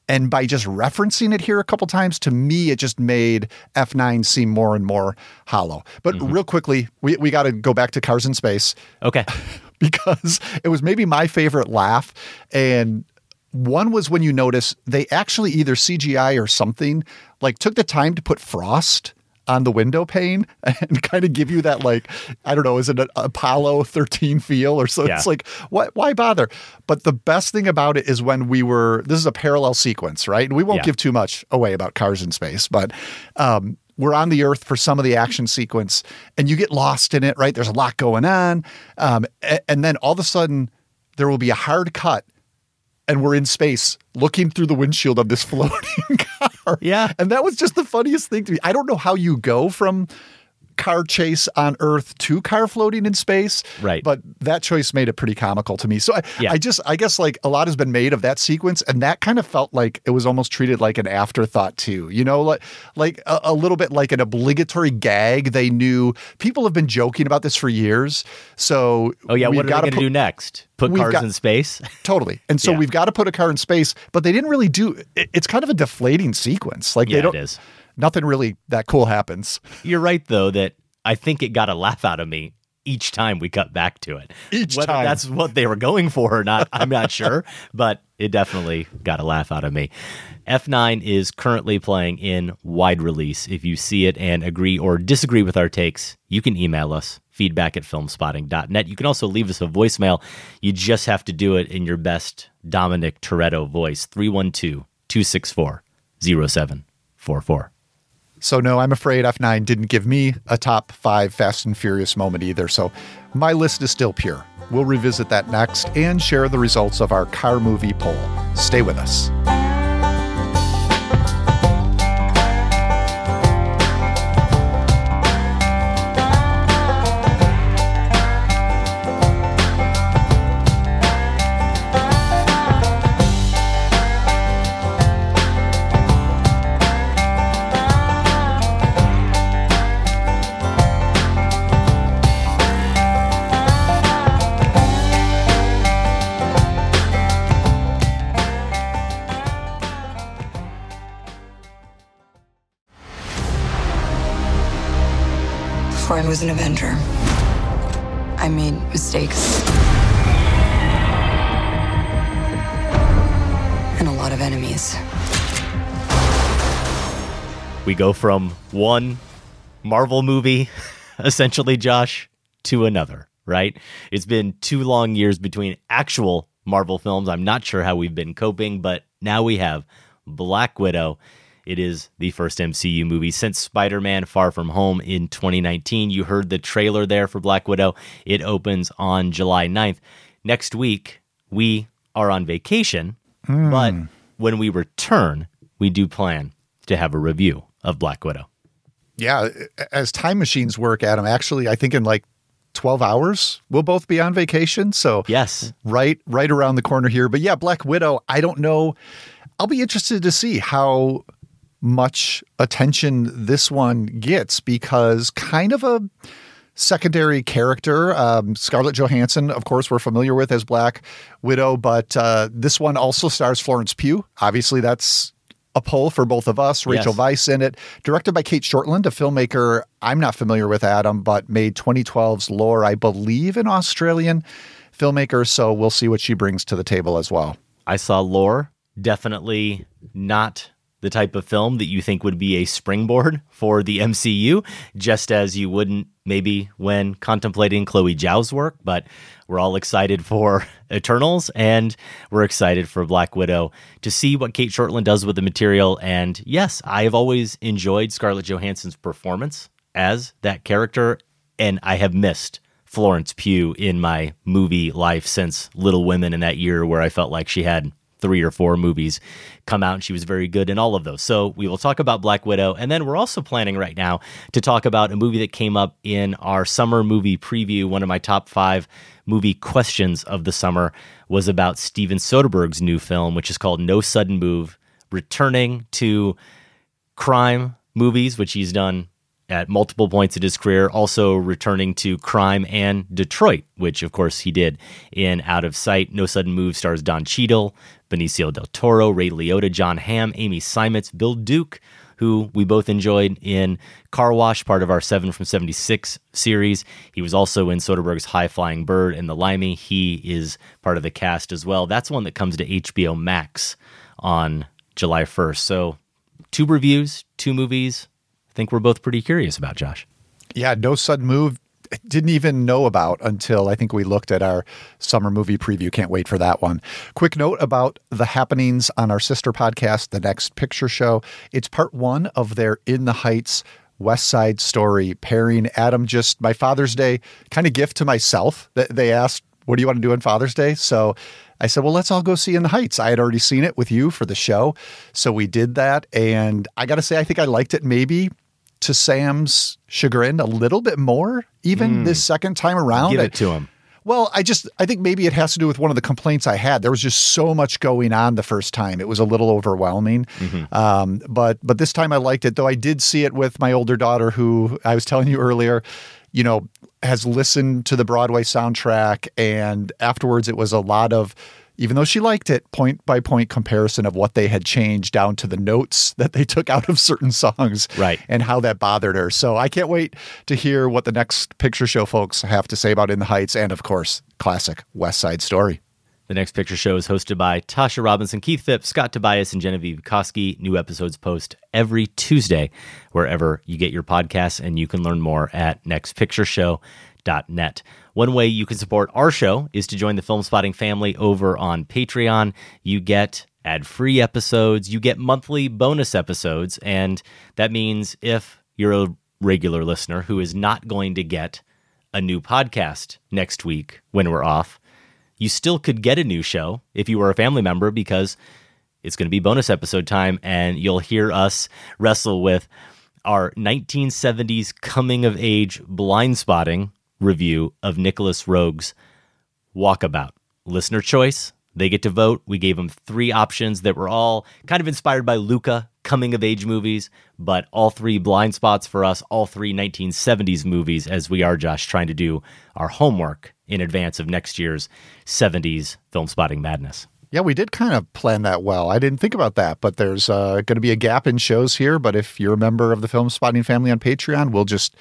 And by just referencing it here a couple times, to me, it just made F9 seem more and more hollow. But mm-hmm. real quickly, we, we got to go back to Cars in Space Okay. <laughs> because it was maybe my favorite laugh. And one was when you notice they actually either CGI or something like took the time to put frost on the window pane <laughs> and kind of give you that like I don't know is it an Apollo 13 feel or so Yeah. it's like what why bother but the best thing about it is when we were this is a parallel sequence right and we won't Yeah. give too much away about cars in space but um we're on the earth for some of the action sequence and you get lost in it right there's a lot going on um, and then all of a sudden there will be a hard cut and we're in space looking through the windshield of this <laughs> floating car. Yeah. And that was just the funniest thing to me. I don't know how you go from car chase on Earth to car floating in space. Right. But that choice made it pretty comical to me. So I, Yeah. I just, I guess like a lot has been made of that sequence, and that kind of felt like it was almost treated like an afterthought too. You know, like like a, a little bit like an obligatory gag. They knew people have been joking about this for years. So Oh yeah. What are they gotta going to do next? Put cars got- in space? <laughs> Totally. And so Yeah. we've got to put a car in space, but they didn't really do it, it's kind of a deflating sequence. Like Yeah, they don't is. Nothing really that cool happens. You're right though that I think it got a laugh out of me each time we cut back to it. Each Whether time. that's what they were going for or not, I'm not sure, <laughs> but it definitely got a laugh out of me. F9 is currently playing in wide release. If you see it and agree or disagree with our takes, you can email us feedback at filmspotting.net. You can also leave us a voicemail. You just have to do it in your best Dominic Toretto voice 312 264 0744. So no, I'm afraid F9 didn't give me a top 5 Fast and Furious moment either. So my list is still pure. We'll revisit that next and share the results of our car movie poll. Stay with us. was an Avenger. I made mistakes. And a lot of enemies. We go from one Marvel movie, <laughs> essentially, Josh, to another, right? It's been two long years between actual Marvel films. I'm not sure how we've been coping, but now we have Black Widow. It is the first MCU movie since Spider Man Far From Home in 2019. You heard the trailer there for Black Widow. It opens on July 9th. Next week, we are on vacation, but hmm. when we return, we do plan to have a review of Black Widow. Yeah, as time machines work, Adam, actually, I think in like 12 hours we'll both be on vacation. So, Yes. right right around the corner here. But yeah, Black Widow, I don't know. I'll be interested to see how much attention this one gets because kind of a secondary character. Um, Scarlett Johansson, of course, we're familiar with as Black Widow, but uh, this one also stars Florence Pugh. Obviously, that's a pull for both of us. Rachel Yes. Weisz in it, directed by Cate Shortland, a filmmaker I'm not familiar with, Adam, but made 2012's Lore, I believe, an Australian filmmaker. So we'll see what she brings to the table as well. I saw Lore, definitely not the type of film that you think would be a springboard for the MCU, just as you wouldn't maybe when contemplating Chloe Zhao's work. But we're all excited for <laughs> Eternals and we're excited for Black Widow to see what Cate Shortland does with the material. And yes, I have always enjoyed Scarlett Johansson's performance as that character, and I have missed Florence Pugh in my movie life since Little Women in that year where I felt like she had three or four movies come out and she was very good in all of those. So we will talk about Black Widow and then we're also planning right now to talk about a movie that came up in our summer movie preview. One of my top 5 movie questions of the summer was about Steven Soderbergh's new film which is called No Sudden Move, returning to crime movies, which he's done at multiple points in his career, also returning to crime and Detroit, which of course he did in Out of Sight. No Sudden Move stars Don Cheadle, Benicio del Toro, Ray Liotta, Jon Hamm, Amy Simons, Bill Duke, who we both enjoyed in Car Wash, part of our 7 from 76 series. He was also in Soderbergh's High Flying Bird and The Limey. He is part of the cast as well. That's one that comes to HBO Max on July 1st. So, two reviews, two movies. I think we're both pretty curious about, Josh. Yeah, no sudden move. Didn't even know about until I think we looked at our summer movie preview. Can't wait for that one. Quick note about the happenings on our sister podcast, The Next Picture Show. It's part one of their In the Heights West Side Story pairing. Adam, just my Father's Day kind of gift to myself. They asked, What do you want to do on Father's Day? So I said, Well, let's all go see In the Heights. I had already seen it with you for the show. So we did that. And I got to say, I think I liked it maybe to Sam's chagrin a little bit more, even this second time around. Give it to him. well, I just I think maybe it has to do with one of the complaints I had. There was just so much going on the first time; it was a little overwhelming. Um, but but this time I liked it, though. I did see it with my older daughter, who I was telling you earlier, you know, has listened to the Broadway soundtrack, and afterwards it was a lot of. Even though she liked it, point by point comparison of what they had changed down to the notes <laughs> that they took out of certain songs, Right. and how that bothered her. So I can't wait to hear what the next picture show folks have to say about In the Heights and, of course, classic West Side Story. The next picture show is hosted by Tasha Robinson, Keith Phipps, Scott Tobias, and Genevieve Koski. New episodes post every Tuesday wherever you get your podcasts, and you can learn more at nextpictureshow.net. One way you can support our show is to join the Filmspotting family over on Patreon. You get ad free episodes, you get monthly bonus episodes, and that means if you're a regular listener who is not going to get a new podcast next week when we're off, you still could get a new show if you were a family member because it's going to be bonus episode time and you'll hear us wrestle with our 1970s coming of age blind spotting review of Nicolas Roeg's Walkabout. Listener choice, they get to vote. We gave them three options that were all kind of inspired by Luca coming of age movies, but all three blind spots for us, all three 1970s movies, as we are, Josh, trying to do our homework in advance of next year's 70s Filmspotting madness. Yeah, we did kind of plan that well. I didn't think about that, but there's uh, going to be a gap in shows here. But if you're a member of the Filmspotting family on Patreon, we'll just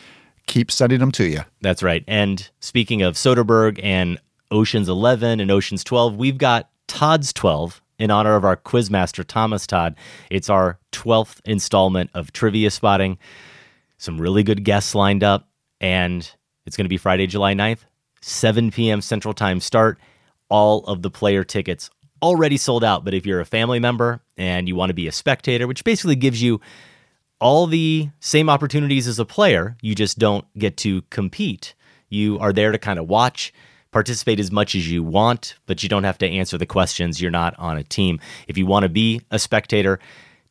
keep sending them to you. That's right. And speaking of Soderbergh and Ocean's 11 and Ocean's 12, we've got Todd's 12 in honor of our quizmaster Thomas Todd. It's our 12th installment of trivia spotting. Some really good guests lined up, and it's going to be Friday, July 9th, 7 p.m. Central Time start. All of the player tickets already sold out, but if you're a family member and you want to be a spectator, which basically gives you all the same opportunities as a player, you just don't get to compete. You are there to kind of watch, participate as much as you want, but you don't have to answer the questions. You're not on a team. If you want to be a spectator,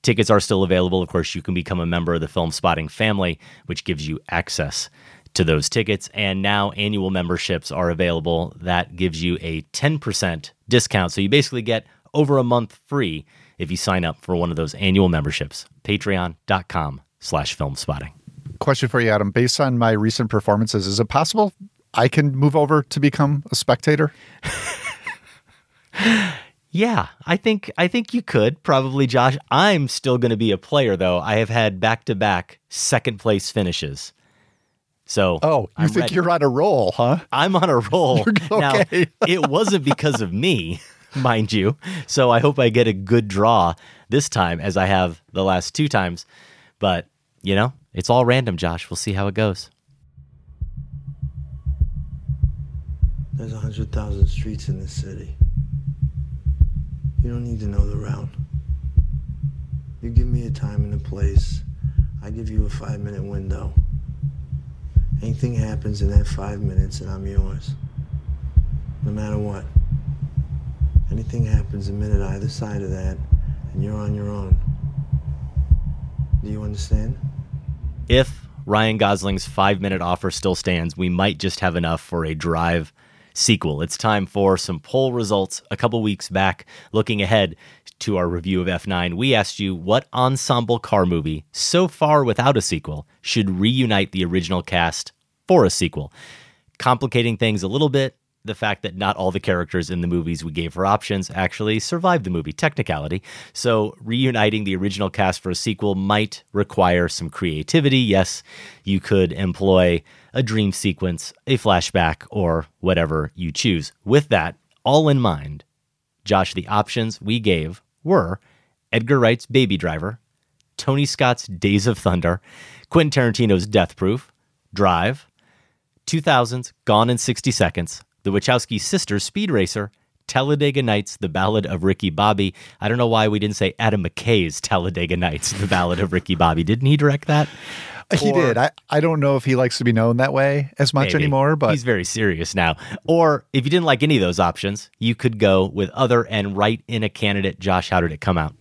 tickets are still available. Of course, you can become a member of the Filmspotting family, which gives you access to those tickets. And now annual memberships are available. That gives you a 10% discount. So you basically get over a month free if you sign up for one of those annual memberships. Patreon.com slash Filmspotting. Question for you, Adam. Based on my recent performances, is it possible I can move over to become a spectator? <laughs> Yeah, I think I think you could probably, Josh. I'm still going to be a player though. I have had back to back second place finishes. So Oh, you I'm think ready. you're on a roll, huh? I'm on a roll. <laughs> Now, it wasn't because of me, <laughs> mind you. So I hope I get a good draw this time as I have the last two times. But, you know, it's all random, Josh. We'll see how it goes. There's a hundred thousand streets in this city. You don't need to know the route. You give me a time and a place, I give you a five minute window. Anything happens in that five minutes and I'm yours. No matter what. Anything happens a minute either side of that and you're on your own. Do you understand? If Ryan Gosling's five minute offer still stands, we might just have enough for a drive sequel. It's time for some poll results. A couple weeks back, looking ahead to our review of F9, we asked you what ensemble car movie, so far without a sequel, should reunite the original cast for a sequel. Complicating things a little bit, the fact that not all the characters in the movies we gave for options actually survived the movie, technicality. So, reuniting the original cast for a sequel might require some creativity. Yes, you could employ a dream sequence, a flashback, or whatever you choose. With that all in mind, Josh, the options we gave were Edgar Wright's Baby Driver, Tony Scott's Days of Thunder, Quentin Tarantino's Death Proof, Drive, 2000's Gone in 60 Seconds, The Wachowski Sisters Speed Racer, Talladega Nights, The Ballad of Ricky Bobby. I don't know why we didn't say Adam McKay's Talladega Nights, The Ballad of Ricky Bobby. Didn't he direct that? He Or- did. I, I don't know if he likes to be known that way as much Maybe. anymore, but he's very serious now. Or if you didn't like any of those options, you could go with other and write in a candidate. Josh, how did it come out?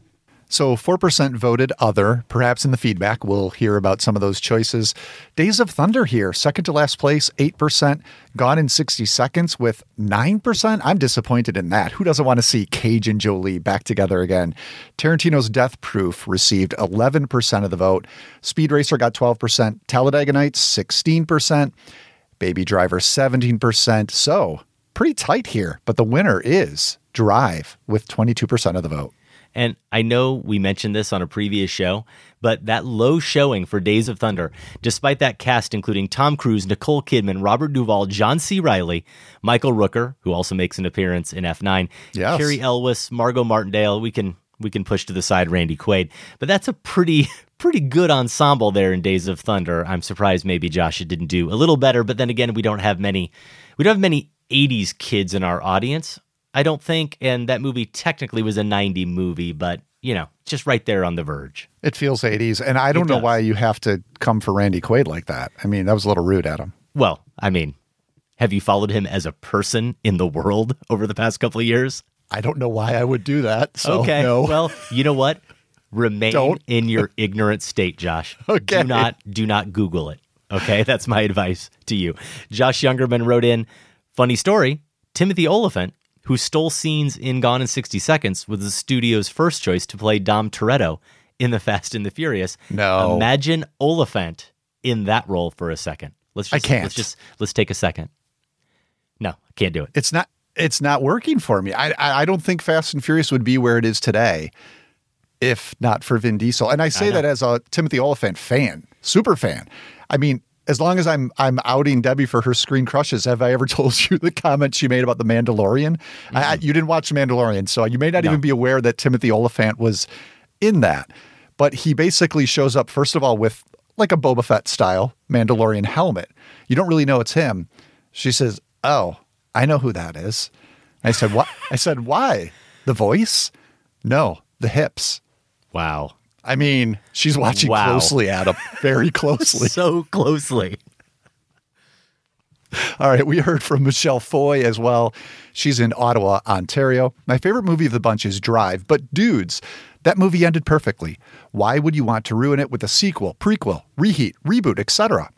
So 4% voted other. Perhaps in the feedback, we'll hear about some of those choices. Days of Thunder here, second to last place, 8%. Gone in 60 Seconds with 9%. I'm disappointed in that. Who doesn't want to see Cage and Jolie back together again? Tarantino's Death Proof received 11% of the vote. Speed Racer got 12%. Talladega Nights, 16%. Baby Driver, 17%. So pretty tight here. But the winner is Drive with 22% of the vote. And I know we mentioned this on a previous show, but that low showing for Days of Thunder, despite that cast including Tom Cruise, Nicole Kidman, Robert Duvall, John C. Reilly, Michael Rooker, who also makes an appearance in F9, Yes. Cary Elwes, Margo Martindale, we can we can push to the side Randy Quaid. But that's a pretty <laughs> pretty good ensemble there in Days of Thunder. I'm surprised maybe Josh didn't do a little better, but then again, we don't have many we don't have many 80s kids in our audience. I don't think. And that movie technically was a 90 movie, but you know, just right there on the verge. It feels 80s. And I don't know why you have to come for Randy Quaid like that. I mean, that was a little rude, Adam. Well, I mean, have you followed him as a person in the world <laughs> over the past couple of years? I don't know why I would do that. So, okay. no. Well, you know what? Remain Don't. in your <laughs> ignorant state, Josh. <laughs> Okay. Do not do not Google it. Okay, that's my advice to you. Josh Youngerman wrote in, funny story. Timothy Olyphant, who stole scenes in Gone in 60 Seconds, was the studio's first choice to play Dom Toretto in The Fast and the Furious. No. Imagine Olyphant in that role for a second. Let's I can't. Let's just let's take a second. No, can't do it. it's not it's not working for me. I, I I don't think Fast and Furious would be where it is today if not for Vin Diesel. And I say know. that as a Timothy Olyphant fan, super fan. I mean, as long as I'm I'm outing Debbie for her screen crushes, have I ever <laughs> told you the comment she made about the Mandalorian? I, I, you didn't watch the Mandalorian, so you may not No. even be aware that Timothy Olyphant was in that. But he basically shows up first of all with like a Boba Fett style Mandalorian helmet. You don't really know it's him. She says, "Oh, I know who that is." I said, "What?" I said, "Why? The voice? No, the hips." Wow. I mean, she's watching Wow. closely, Adam, very closely. <laughs> So closely. All right, we heard from Michelle Foy as well. She's in Ottawa, Ontario. My favorite movie of the bunch is Drive, but dudes, that movie ended perfectly. Why would you want to ruin it with a sequel, prequel, reheat, reboot, etc.?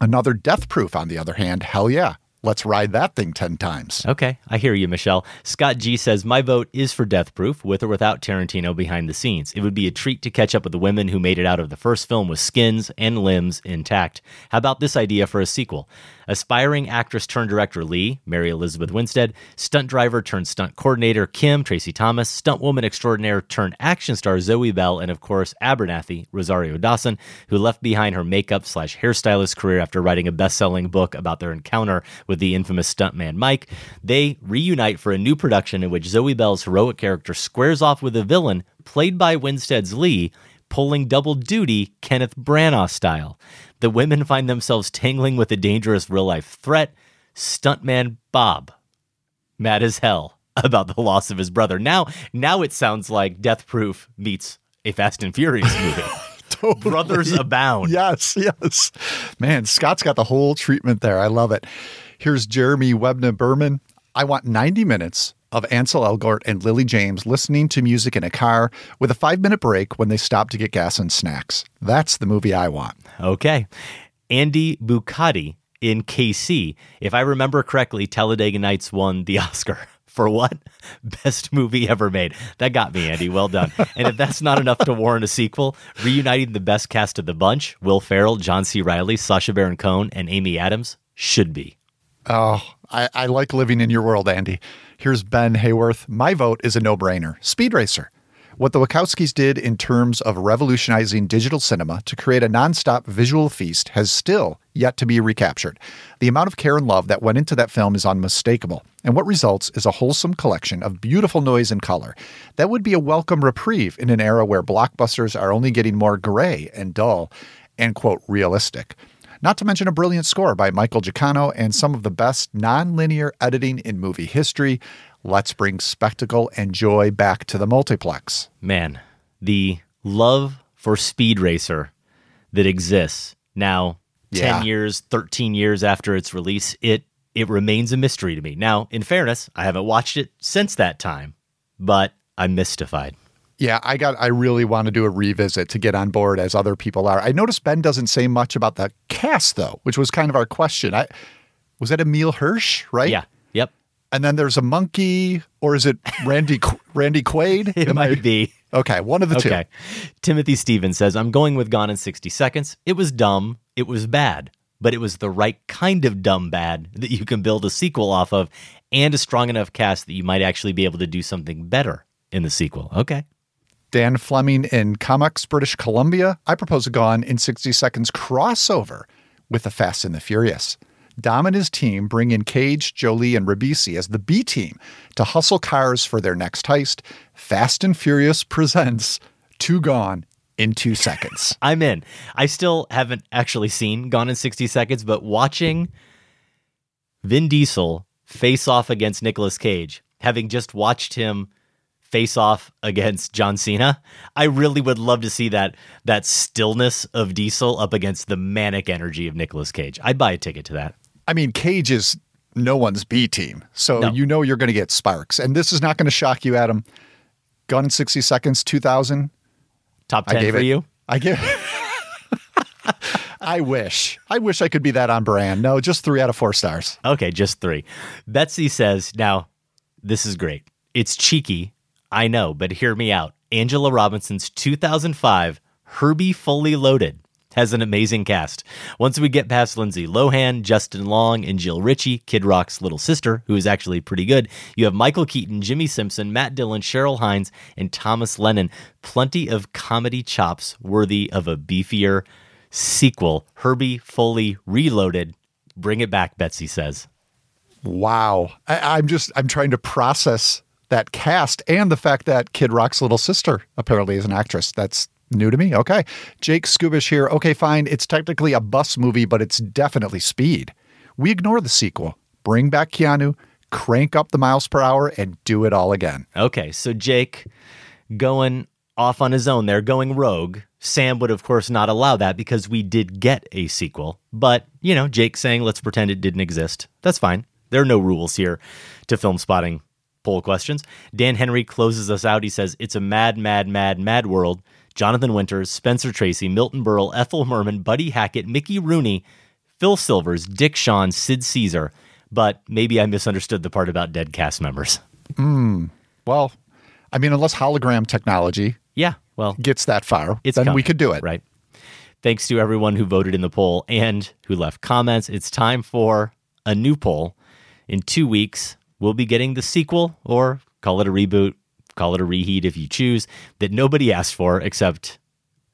Another Death Proof, on the other hand, hell yeah. Let's ride that thing 10 times. Okay, I hear you, Michelle. Scott G says, My vote is for Death Proof, with or without Tarantino behind the scenes. It would be a treat to catch up with the women who made it out of the first film with skins and limbs intact. How about this idea for a sequel? Aspiring actress turned director Lee, Mary Elizabeth Winstead, stunt driver turned stunt coordinator Kim, Tracie Thoms, stunt woman extraordinaire turned action star Zoe Bell, and of course, Abernathy, Rosario Dawson, who left behind her makeup slash hairstylist career after writing a best selling book about their encounter with the infamous stuntman Mike. They reunite for a new production in which Zoe Bell's heroic character squares off with a villain played by Winstead's Lee, pulling double duty Kenneth Branagh style. The women find themselves tangling with a dangerous real life threat, stuntman Bob. Mad as hell <laughs> about the loss of his brother. Now, now it sounds like Death Proof meets a Fast and Furious <laughs> movie. Brothers abound. Yes, yes. Man, Scott's got the whole treatment there. I love it. Here's Jeremy Webner Berman. I want 90 minutes of Ansel Elgort and Lily James listening to music in a car with a five minute break when they stop to get gas and snacks. That's the movie I want. Okay. Andy Bucati in KC. If I remember correctly, Talladega Nights won the <laughs> Oscar. For what? <laughs> Best movie ever made. That got me, Andy. Well done. And if that's not enough to warrant a sequel, reuniting the best cast of the bunch, Will Ferrell, John C. Reilly, Sacha Baron Cohen, and Amy Adams, should be. Oh, I, I like living in your world, Andy. Here's Ben Hayworth. My vote is a no brainer Speed Racer. What the Wachowskis did in terms of revolutionizing digital cinema to create a nonstop visual feast has still yet to be recaptured. The amount of care and love that went into that film is unmistakable, and what results is a wholesome collection of beautiful noise and color. That would be a welcome reprieve in an era where blockbusters are only getting more gray and dull and, quote, realistic. Not to mention a brilliant score by Michael Giacchino and some of the best non-linear editing in movie history. Let's bring spectacle and joy back to the multiplex. Man, the love for Speed Racer that exists now, Yeah. 10 years, 13 years after its release, it it remains a mystery to me. Now, in fairness, I haven't watched it since that time, but I'm mystified. Yeah, I got I really want to do a revisit to get on board as other people are. I noticed Ben doesn't say much about the cast though, which was kind of our question. I was that Emile Hirsch, right? Yeah. Yep. And then there's a monkey, or is it Randy Randy Quaid? <laughs> It Am might I- be. Okay, one of the Okay. two. Timothy Stevens says, I'm going with Gone in 60 Seconds. It was dumb. It was bad, but it was the right kind of dumb bad that you can build a sequel off of and a strong enough cast that you might actually be able to do something better in the sequel. Okay. Dan Fleming in Comox, British Columbia. I propose a Gone in 60 Seconds crossover with The Fast and the Furious. Dom and his team bring in Cage, Jolie, and Ribisi as the B team to hustle cars for their next heist. Fast and Furious presents Two Gone in Two Seconds. <laughs> I'm in. I still haven't actually seen Gone in 60 Seconds, but watching Vin Diesel face off against Nicolas Cage, having just watched him face off against John Cena, I really would love to see that that stillness of Diesel up against the manic energy of Nicolas Cage. I'd buy a ticket to that. I mean, Cage is no one's B team, so No. you know you're going to get sparks. And this is not going to shock you, Adam. Gone in 60 Seconds, 2000. Top I 10 gave for it- you? I give. <laughs> I wish. I wish I could be that on brand. No, just three out of four stars. Okay, just three. Betsy says, now, this is great. It's cheeky, I know, but hear me out. Angela Robinson's 2005 Herbie Fully Loaded has an amazing cast. Once we get past Lindsay Lohan, Justin Long, and Jill Ritchie, Kid Rock's little sister, who is actually pretty good, you have Michael Keaton, Jimmy Simpson, Matt Dillon, Cheryl Hines, and Thomas Lennon. Plenty of comedy chops worthy of a beefier sequel, Herbie Fully Reloaded. Bring it back, Betsy says. Wow. I, I'm just I'm trying to process that cast and the fact that Kid Rock's little sister apparently is an actress. That's new to me. Okay. Jake Skubish here. Okay, fine. It's technically a bus movie, but it's definitely speed. We ignore the sequel. Bring back Keanu, crank up the miles per hour, and do it all again. Okay, so Jake going off on his own there, going rogue. Sam would, of course, not allow that because we did get a sequel. But, you know, Jake saying, let's pretend it didn't exist. That's fine. There are no rules here to Filmspotting poll questions. Dan Henry closes us out. He says, It's a mad, mad, mad, mad world. Jonathan Winters, Spencer Tracy, Milton Berle, Ethel Merman, Buddy Hackett, Mickey Rooney, Phil Silvers, Dick Shawn, Sid Caesar. But maybe I misunderstood the part about dead cast members. Hmm. Well, I mean, unless hologram technology Yeah, well, gets that far, It's then we could do it. Right. Thanks to everyone who voted in the poll and who left comments. It's time for a new poll. In two weeks, we'll be getting the sequel, or call it a reboot, call it a reheat if you choose, that nobody asked for except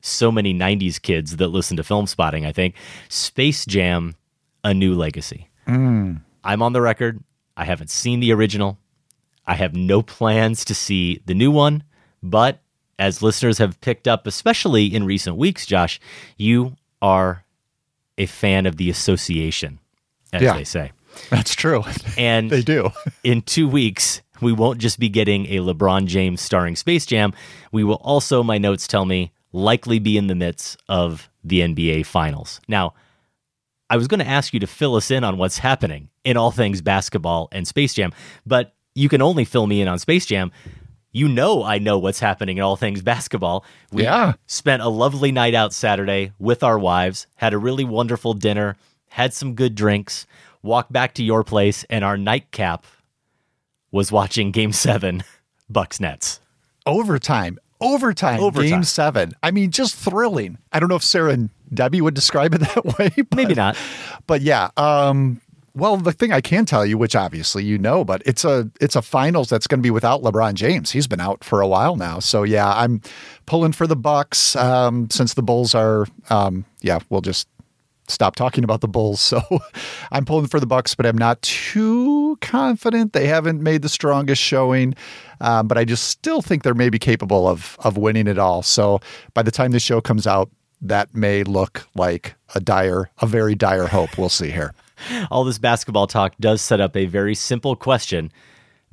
so many 90s kids that listen to Filmspotting, I think. Space Jam, A New Legacy. Mm. I'm on the record. I haven't seen the original. I have no plans to see the new one, but as listeners have picked up, especially in recent weeks, Josh, you are a fan of the association, as Yeah. they say. That's true. And <laughs> they do. <laughs> in two weeks, we won't just be getting a LeBron James starring Space Jam. We will also, my notes tell me, likely be in the midst of the NBA Finals. Now, I was going to ask you to fill us in on what's happening in all things basketball and Space Jam, but you can only fill me in on Space Jam. You know, I know what's happening in all things basketball. We Yeah. spent a lovely night out Saturday with our wives, had a really wonderful dinner, had some good drinks, walked back to your place, and our nightcap was watching Game Seven, Bucks Nets. Overtime. Overtime. Overtime. Game seven. I mean, just thrilling. I don't know if Sarah and Debbie would describe it <laughs> that way. But, Maybe not. But yeah. Um, well, the thing I can tell you, which obviously you know, but it's a it's a finals that's going to be without LeBron James. He's been out for a while now. So yeah, I'm pulling for the Bucks um, since the Bulls are. Um, yeah, we'll just stop talking about the Bulls. So <laughs> I'm pulling for the Bucks, but I'm not too confident. They haven't made the strongest showing, um, but I just still think they're maybe capable of of winning it all. So by the time this show comes out, that may look like a dire, a very dire hope. We'll see here. <laughs> All this basketball talk does set up a very simple question,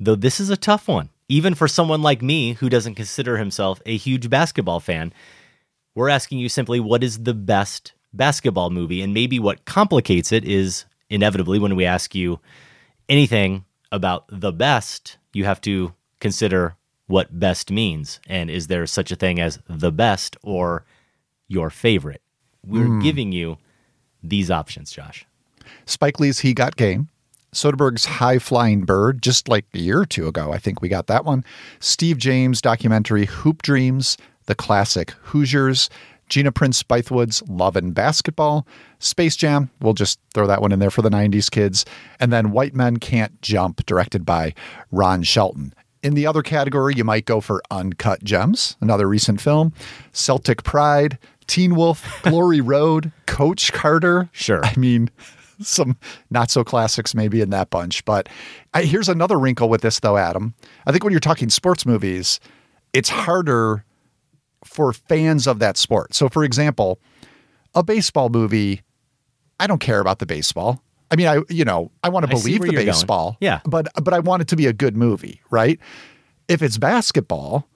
though this is a tough one, even for someone like me who doesn't consider himself a huge basketball fan. We're asking you simply what is the best basketball movie? And maybe what complicates it is inevitably when we ask you anything about the best, you have to consider what best means. And is there such a thing as the best or your favorite? We're hmm. giving you these options, Josh. Spike Lee's He Got Game. Soderbergh's High Flying Bird, just like a year or two ago, I think we got that one. Steve James documentary Hoop Dreams, the classic Hoosiers, Gina Prince Bythewood's Love and Basketball, Space Jam, we'll just throw that one in there for the 90s kids, and then White Men Can't Jump, directed by Ron Shelton. In the other category, you might go for Uncut Gems, another recent film, Celtic Pride, Teen Wolf, <laughs> Glory Road, Coach Carter. Sure. I mean, some not so classics maybe in that bunch. But I, here's another wrinkle with this, though, Adam. I think when you're talking sports movies, it's harder for fans of that sport. So, for example, a baseball movie, I don't care about the baseball. I mean, I you know I want to I believe the you're going. baseball, Yeah. but but I want it to be a good movie, right? If it's basketball,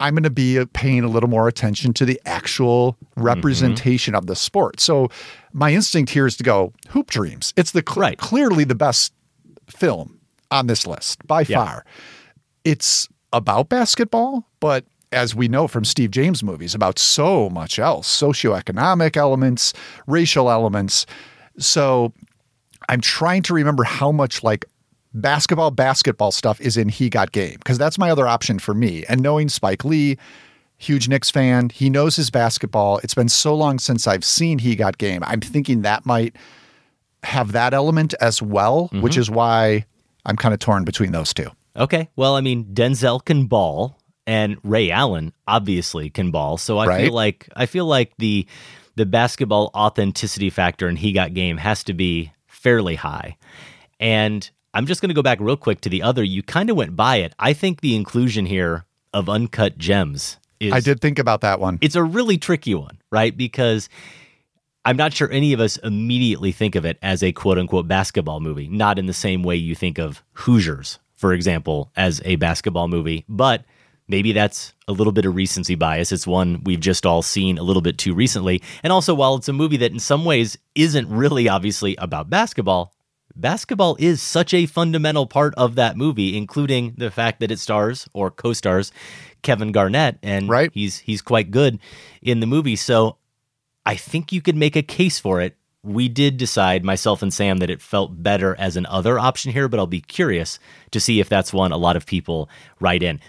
I'm going to be uh, paying a little more attention to the actual mm-hmm. representation of the sport. So my instinct here is to go Hoop Dreams. It's the cl- Right. clearly the best film on this list by Yeah. far. It's about basketball, but as we know from Steve James movies, about so much else socioeconomic elements, racial elements. So I'm trying to remember how much like basketball, basketball stuff is in He Got Game, because that's my other option for me. And knowing Spike Lee, huge Knicks fan, he knows his basketball. It's been so long since I've seen He Got Game. I'm thinking that might have that element as well, which mm-hmm. is why I'm kind of torn between those two. Okay. Well, I mean, Denzel can ball and Ray Allen obviously can ball. So I Right. feel like I feel like the the basketball authenticity factor in He Got Game has to be fairly high. And I'm just going to go back real quick to the other. You kind of went by it. I think the inclusion here of uncut gems is. I did think about that one. It's a really tricky one, right? Because I'm not sure any of us immediately think of it as a quote unquote basketball movie, not in the same way you think of Hoosiers, for example, as a basketball movie. But maybe that's a little bit of recency bias. It's one we've just all seen a little bit too recently. And also, while it's a movie that in some ways isn't really obviously about basketball, basketball is such a fundamental part of that movie, including the fact that it stars or co-stars Kevin Garnett, and right. he's he's quite good in the movie. So I think you could make a case for it. We did decide, myself and Sam, that it felt better as an other option here, but I'll be curious to see if that's one a lot of people write in.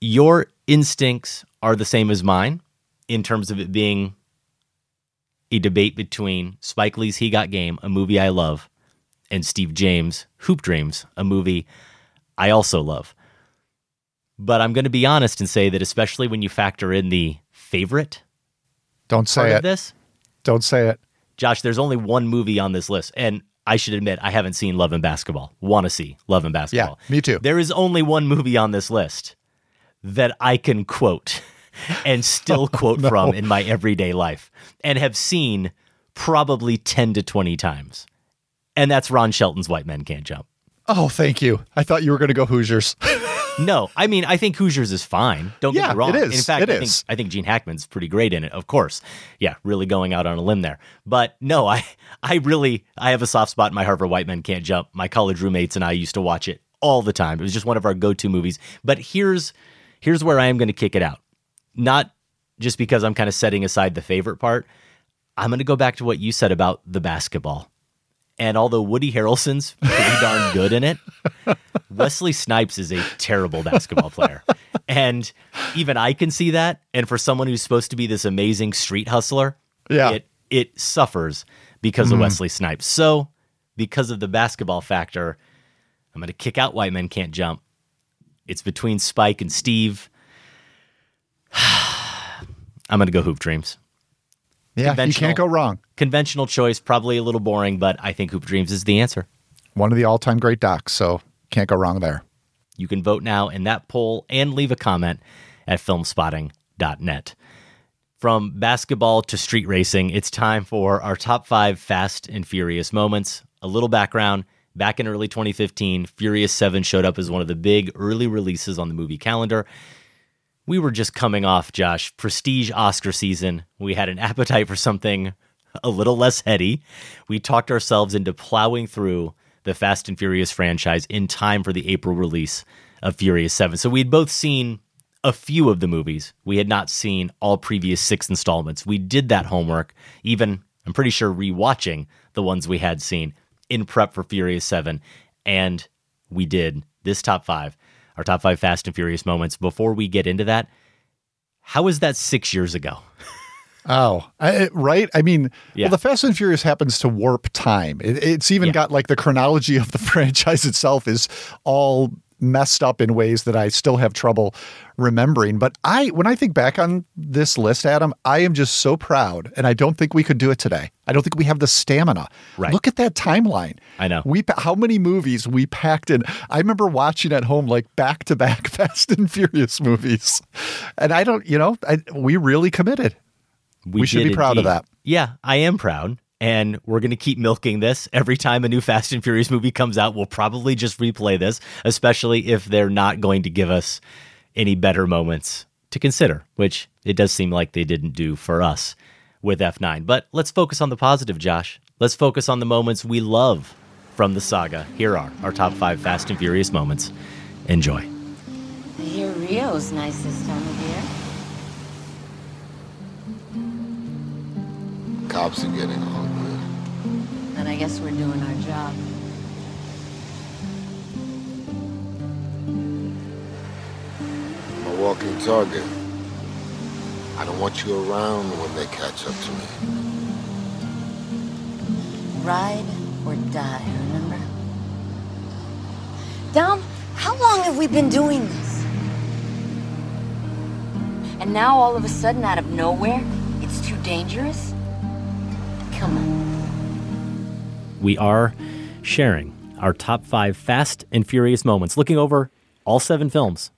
Your instincts are the same as mine in terms of it being a debate between Spike Lee's He Got Game, a movie I love, and Steve James' Hoop Dreams, a movie I also love. But I'm going to be honest and say that, especially when you factor in the favorite Don't say part it. of this, Don't say it. Josh, there's only one movie on this list. And I should admit, I haven't seen Love and Basketball. Want to see Love and Basketball. Yeah, me too. There is only one movie on this list that I can quote <laughs> and still oh, quote no. from in my everyday life and have seen probably 10 to 20 times. And that's Ron Shelton's White Men Can't Jump. Oh, thank you. I thought you were going to go Hoosiers. <laughs> No, I mean I think Hoosiers is fine. Don't Yeah, get me wrong. it is. In fact, It I is. think I think Gene Hackman's pretty great in it. Of course, yeah, really going out on a limb there. But no, I I really I have a soft spot in my Harvard White Men Can't Jump. My college roommates and I used to watch it all the time. It was just one of our go-to movies. But here's here's where I am going to kick it out. Not just because I'm kind of setting aside the favorite part. I'm going to go back to what you said about the basketball. And although Woody Harrelson's pretty <laughs> darn good in it, Wesley Snipes is a terrible basketball player. And even I can see that. And for someone who's supposed to be this amazing street hustler, Yeah. it, it suffers because Mhm. of Wesley Snipes. So, because of the basketball factor, I'm going to kick out White Men Can't Jump. It's between Spike and Steve. <sighs> I'm going to go Hoop Dreams. Yeah, you can't go wrong. Conventional choice, probably a little boring, but I think Hoop Dreams is the answer. One of the all-time great docs, so can't go wrong there. You can vote now in that poll and leave a comment at filmspotting.net. From basketball to street racing, it's time for our top five fast and furious moments. A little background back in early 2015, Furious 7 showed up as one of the big early releases on the movie calendar. We were just coming off, Josh, prestige Oscar season. We had an <laughs> appetite for something a little less heady. We talked ourselves into plowing through the Fast and Furious franchise in time for the April release of Furious 7. So we'd both seen a few of the movies. We had not seen all previous six installments. We did that homework, even, I'm pretty sure, rewatching the ones we had seen in prep for Furious 7. And we did this top five, our top five Fast and Furious moments. Before we get into that, how was that six years ago? <laughs> Oh, I, right. I mean, Yeah. well, the Fast and Furious happens to warp time. It, it's even Yeah. got like the chronology of the <laughs> franchise itself is all messed up in ways that I still have trouble remembering. But I, when I think back on this list, Adam, I am just so proud, and I don't think we could do it today. I don't think we have the stamina. Right. Look at that timeline. I know. We how many movies we packed in. I remember watching at home like back to back Fast and Furious movies, and I don't, you know, I, we really committed. We should be proud of that. Yeah, I am proud. And we're going to keep milking this. Every time a new Fast and Furious movie comes out, we'll probably just replay this, especially if they're not going to give us any better moments to consider, which it does seem like they didn't do for us with F9. But let's focus on the positive, Josh. Let's focus on the moments we love from the saga. Here are our top five Fast and Furious moments. Enjoy. I hear Rio's nice this time of year. Cops are getting all good. Then I guess we're doing our job. I'm a walking target. I don't want you around when they catch up to me. Ride or die, remember? Dom, how long have we been doing this? And now all of a sudden, out of nowhere, it's too dangerous? We are sharing our top five Fast and Furious moments, looking over all seven films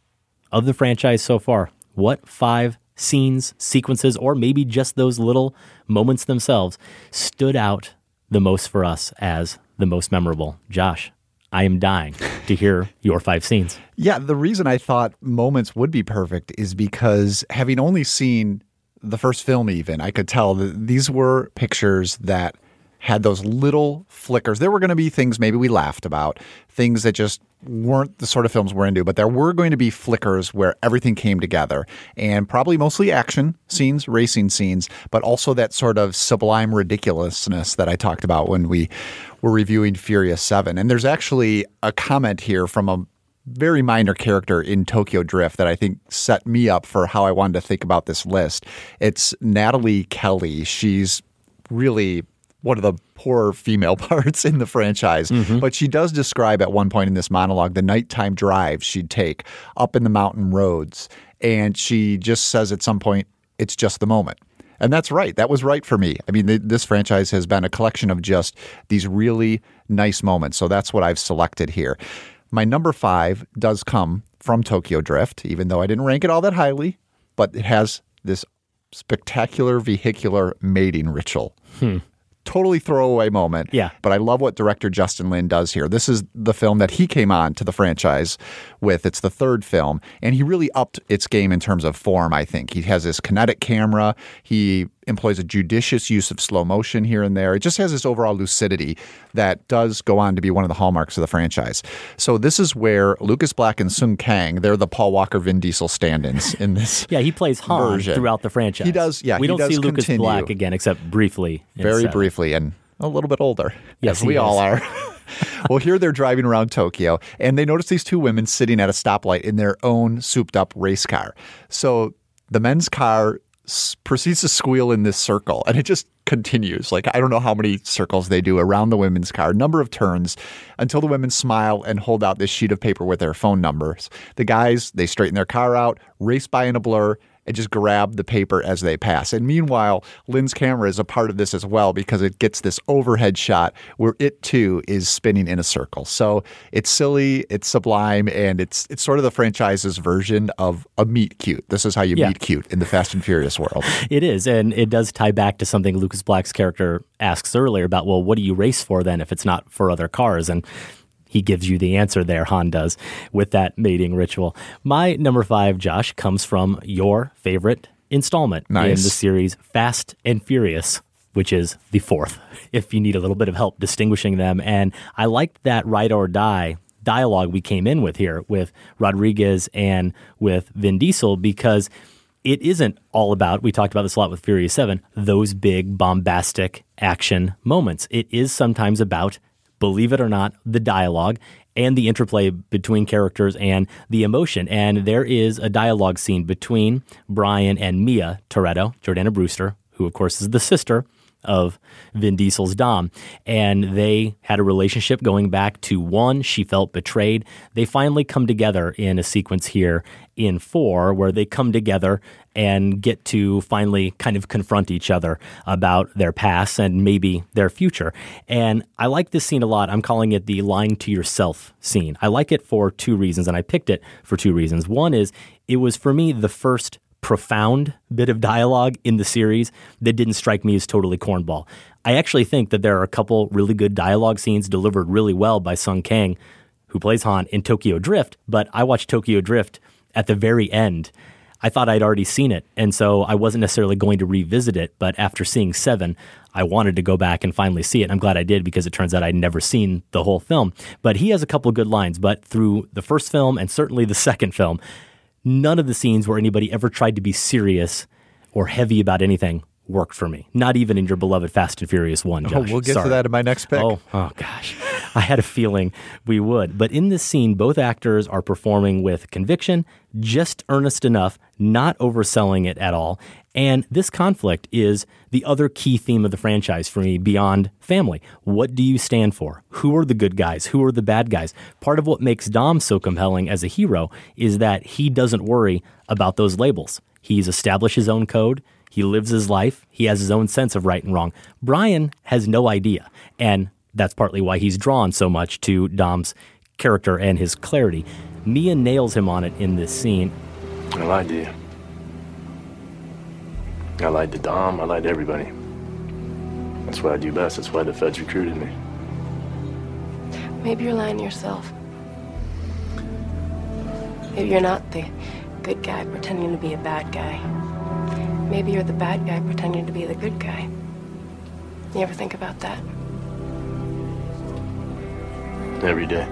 of the franchise so far. What five scenes, sequences, or maybe just those little moments themselves stood out the most for us as the most memorable? Josh, I am dying to hear your five scenes. Yeah, the reason I thought moments would be perfect is because having only seen the first film, even, I could tell that these were pictures that had those little flickers. There were going to be things maybe we laughed about, things that just weren't the sort of films we're into, but there were going to be flickers where everything came together and probably mostly action scenes, racing scenes, but also that sort of sublime ridiculousness that I talked about when we were reviewing Furious 7. And there's actually a comment here from a very minor character in Tokyo Drift that I think set me up for how I wanted to think about this list. It's Nathalie Kelley. She's really one of the poor female <laughs> parts in the franchise. Mm-hmm. But she does describe at one point in this monologue the nighttime drives she'd take up in the mountain roads. And she just says at some point, it's just the moment. And that's right. That was right for me. I mean, th- this franchise has been a collection of just these really nice moments. So that's what I've selected here. My number five does come from Tokyo Drift, even though I didn't rank it all that highly, but it has this spectacular vehicular mating ritual. Hmm. Totally throwaway moment. Yeah. But I love what director Justin Lin does here. This is the film that he came on to the franchise with. It's the third film, and he really upped its game in terms of form, I think. He has this kinetic camera. He employs a judicious use of slow motion here and there. It just has this overall lucidity that does go on to be one of the hallmarks of the franchise. So this is where Lucas Black and Sung Kang, they're the Paul Walker Vin Diesel stand-ins in this. <laughs> Yeah, he plays Han version. throughout the franchise. He does, yeah, We don't see Lucas continue. Black again except briefly. very seven. briefly and a little bit older. Yes, we he all are. <laughs> well, here they're driving around Tokyo and they notice these two women sitting at a stoplight in their own souped up race car. So the men's car proceeds to squeal in this circle and it just continues. Like, I don't know how many circles they do around the women's car, number of turns until the women smile and hold out this sheet of paper with their phone numbers. The guys, they straighten their car out, race by in a blur, and just grab the paper as they pass. And meanwhile, Lin's camera is a part of this as well because it gets this overhead shot where it too is spinning in a circle. So it's silly, it's sublime, and it's it's sort of the franchise's version of a meet cute. This is how you Yeah. meet cute in the Fast and Furious world. <laughs> It is, and it does tie back to something Lucas Black's character asks earlier about, well, what do you race for then if it's not for other cars? And he gives you the answer there, Han does, with that mating ritual. My number five, Josh, comes from your favorite installment in the series Fast and Furious. Which is the fourth, if you need a little bit of help distinguishing them. And I liked that ride or die dialogue we came in with here with Rodriguez and with Vin Diesel because it isn't all about, we talked about this a lot with Furious 7, those big bombastic action moments. It is sometimes about, believe it or not, the dialogue and the interplay between characters and the emotion. And there is a dialogue scene between Brian and Mia Toretto, Jordana Brewster, who of course is the sister of Vin Diesel's Dom. And they had a relationship going back to one. She felt betrayed. They finally come together in a sequence here in four where they come together and get to finally kind of confront each other about their past and maybe their future. And I like this scene a lot. I'm calling it the lying to yourself scene. I like it for two reasons, and I picked it for two reasons. One is it was for me the first profound bit of dialogue in the series that didn't strike me as totally cornball. I actually think that there are a couple really good dialogue scenes delivered really well by Sung Kang, who plays Han in Tokyo Drift, but I watched Tokyo Drift at the very end. I thought I'd already seen it, and so I wasn't necessarily going to revisit it, but after seeing Seven, I wanted to go back and finally see it. I'm glad I did because it turns out I'd never seen the whole film. But he has a couple good lines, but through the first film and certainly the second film, none of the scenes where anybody ever tried to be serious or heavy about anything worked for me. Not even in your beloved Fast and Furious 1, Oh, we'll get Sorry. to that in my next pick. Oh, oh gosh. <laughs> I had a feeling we would. But in this scene, both actors are performing with conviction, just earnest enough, not overselling it at all. And this conflict is the other key theme of the franchise for me beyond family. What do you stand for? Who are the good guys? Who are the bad guys? Part of what makes Dom so compelling as a hero is that he doesn't worry about those labels. He's established his own code. He lives his life. He has his own sense of right and wrong. Brian has no idea. And that's partly why he's drawn so much to Dom's character and his clarity. Mia nails him on it in this scene. I lied to you. I lied to Dom. I lied to everybody. That's what I do best. That's why the feds recruited me. Maybe you're lying to yourself. Maybe you're not the good guy pretending to be a bad guy. Maybe you're the bad guy pretending to be the good guy. You ever think about that? Every day.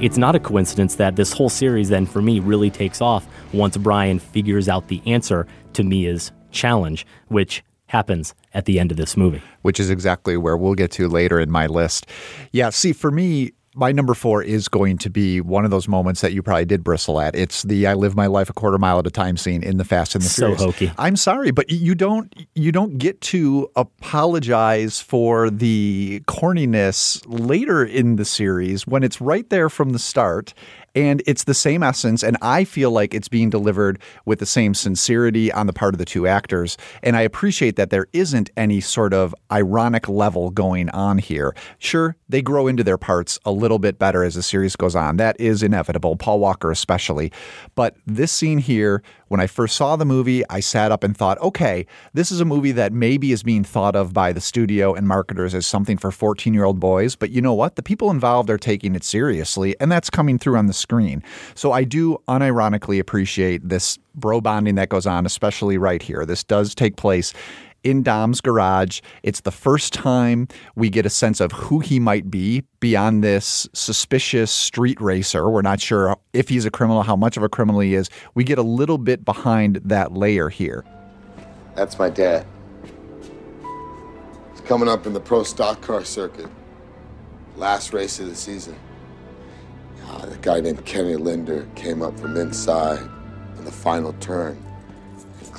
It's not a coincidence that this whole series, then, for me, really takes off once Brian figures out the answer to Mia's challenge, which happens at the end of this movie. Which is exactly where we'll get to later in my list. Yeah, see, for me, my number four is going to be one of those moments that you probably did bristle at. It's the "I live my life a quarter mile at a time" scene in the Fast and the So Furious. hokey. I'm sorry, but you don't you don't get to apologize for the corniness later in the series when it's right there from the start. And it's the same essence, and I feel like it's being delivered with the same sincerity on the part of the two actors. And I appreciate that there isn't any sort of ironic level going on here. Sure, they grow into their parts a little bit better as the series goes on. That is inevitable, Paul Walker especially. But this scene here, when I first saw the movie, I sat up and thought, okay, this is a movie that maybe is being thought of by the studio and marketers as something for 14 year old boys. But you know what? The people involved are taking it seriously, and that's coming through on the screen. So I do unironically appreciate this bro bonding that goes on, especially right here. This does take place in Dom's garage. It's the first time we get a sense of who he might be beyond this suspicious street racer. We're not sure if he's a criminal, how much of a criminal he is. We get a little bit behind that layer here. That's my dad. He's coming up in the pro stock car circuit. Last race of the season. Ah, a guy named Kenny Linder came up from inside in the final turn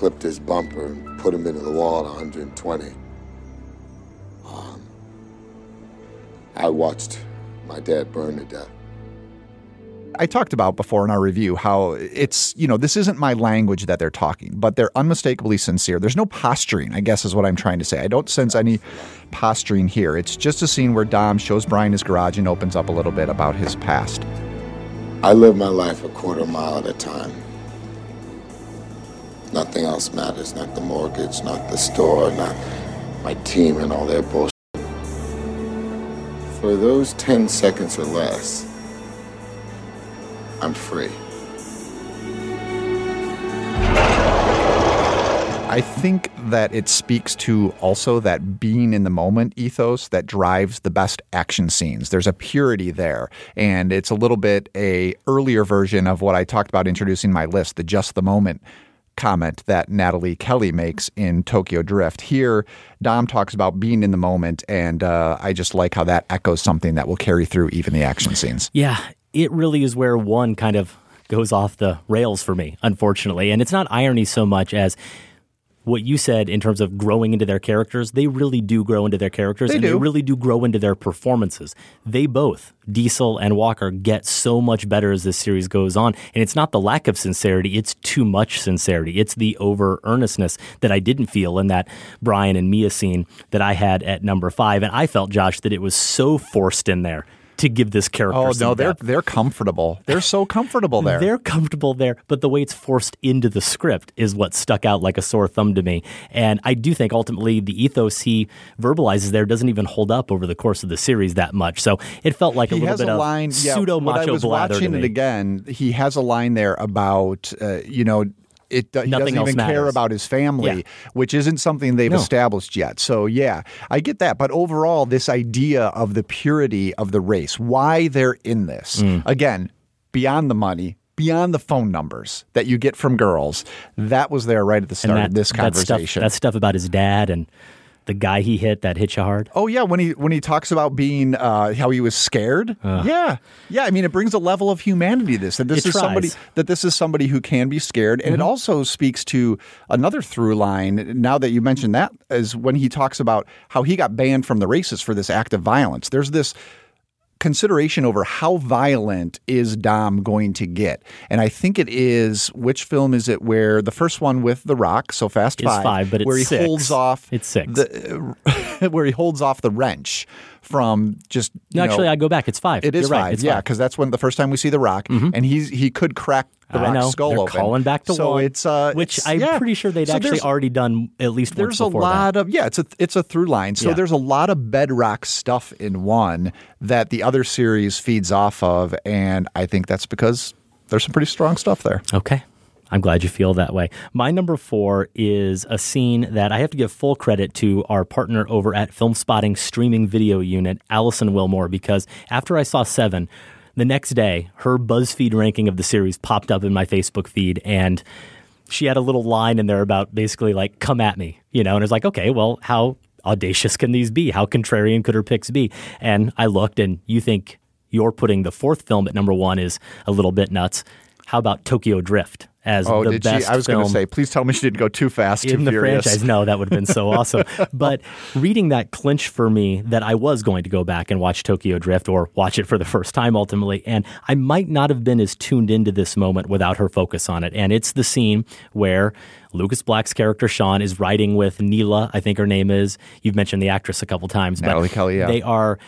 clipped his bumper and put him into the wall at 120. Um, I watched my dad burn to death. I talked about before in our review how it's, you know, this isn't my language that they're talking, but they're unmistakably sincere. There's no posturing, I guess is what I'm trying to say. I don't sense any posturing here. It's just a scene where Dom shows Brian his garage and opens up a little bit about his past. I live my life a quarter mile at a time. Nothing else matters, not the mortgage, not the store, not my team and all their bullshit. For those 10 seconds or less, I'm free. I think that it speaks to also that being in the moment ethos that drives the best action scenes. There's a purity there, and it's a little bit a earlier version of what I talked about introducing my list, the just the moment comment that Nathalie Kelley makes in Tokyo Drift. Here, Dom talks about being in the moment, and uh, I just like how that echoes something that will carry through even the action scenes. Yeah, it really is where one kind of goes off the rails for me, unfortunately. And it's not irony so much as what you said in terms of growing into their characters. They really do grow into their characters They and do. they really do grow into their performances. They both, Diesel and Walker, get so much better as this series goes on. And it's not the lack of sincerity, it's too much sincerity. It's the over earnestness that I didn't feel in that Brian and Mia scene that I had at number five. And I felt, Josh, that it was so forced in there to give this character Oh no, they're depth. they're comfortable. They're so comfortable there. They're comfortable there, but the way it's forced into the script is what stuck out like a sore thumb to me. And I do think ultimately the ethos he verbalizes there doesn't even hold up over the course of the series that much. So it felt like a he little bit a of line. Yeah, pseudo when I macho was blather watching it again, he has a line there about uh, you know. It, Nothing doesn't even care about his family, Yeah. which isn't something they've No. established yet. So, yeah, I get that. But overall, this idea of the purity of the race, why they're in this, Mm. again, beyond the money, beyond the phone numbers that you get from girls, that was there right at the start and of this that conversation. stuff, that stuff about his dad and the guy he hit that hit you hard. Oh yeah, when he when he talks about being uh, how he was scared. Yeah, yeah. I mean, it brings a level of humanity this that this is somebody tries. Mm-hmm. that this is somebody who can be scared, and it also speaks to another through line. Now that you mentioned that, is when he talks about how he got banned from the races for this act of violence. There's this consideration over how violent is Dom going to get. And I think it is which film is it where the first one with The Rock, so Fast It's five, but it's where he six. holds off It's six. the, <laughs> where he holds off the wrench from just No, you know- actually, I go back. It's five. It is You're right. five, It's yeah, because that's when the first time we see the Rock, and he's he could crack the I Rock's know. skull They're open. calling back to so one, it's uh, which it's- I'm yeah. pretty sure they'd So actually already done at least there's a lot that. of yeah it's a it's a through line so Yeah. there's a lot of bedrock stuff in one that the other series feeds off of and i think that's because there's some pretty strong stuff there Okay. I'm glad you feel that way. My number four is a scene that I have to give full credit to our partner over at Filmspotting streaming video unit, Alison Willmore, because after I saw Seven, the next day, her BuzzFeed ranking of the series popped up in my Facebook feed, and she had a little line in there about basically like, come at me, you know, and it's like, okay, well, how audacious can these be? How contrarian could her picks be? And I looked, and you think you're putting the fourth film at number one is a little bit nuts. How about Tokyo Drift as oh the best she i was going to say please tell me she didn't go too fast too in the furious. franchise? No, that would have been so <laughs> awesome. But reading that clinch for me that I was going to go back and watch Tokyo Drift or watch it for the first time ultimately. And I might not have been as tuned into this moment without her focus on it. And it's the scene where Lucas Black's character Sean is riding with Neela, I think her name is. You've mentioned the actress a couple times, Nathalie but Kelley, yeah. they are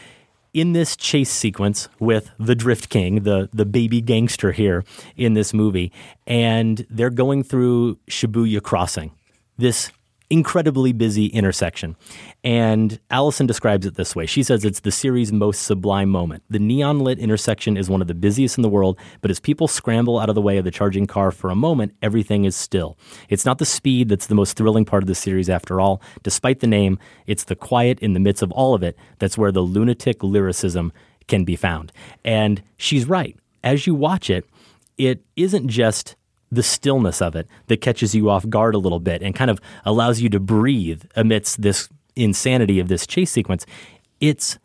in this chase sequence with the Drift King, the the baby gangster here in this movie, and they're going through Shibuya Crossing, this incredibly busy intersection. And Alison describes it this way. She says it's the series' most sublime moment. The neon lit intersection is one of the busiest in the world, but as people scramble out of the way of the charging car for a moment, everything is still. It's not the speed that's the most thrilling part of the series after all. Despite the name, it's the quiet in the midst of all of it that's where the lunatic lyricism can be found. And she's right. As you watch it, it isn't just the stillness of it that catches you off guard a little bit and kind of allows you to breathe amidst this insanity of this chase sequence. It's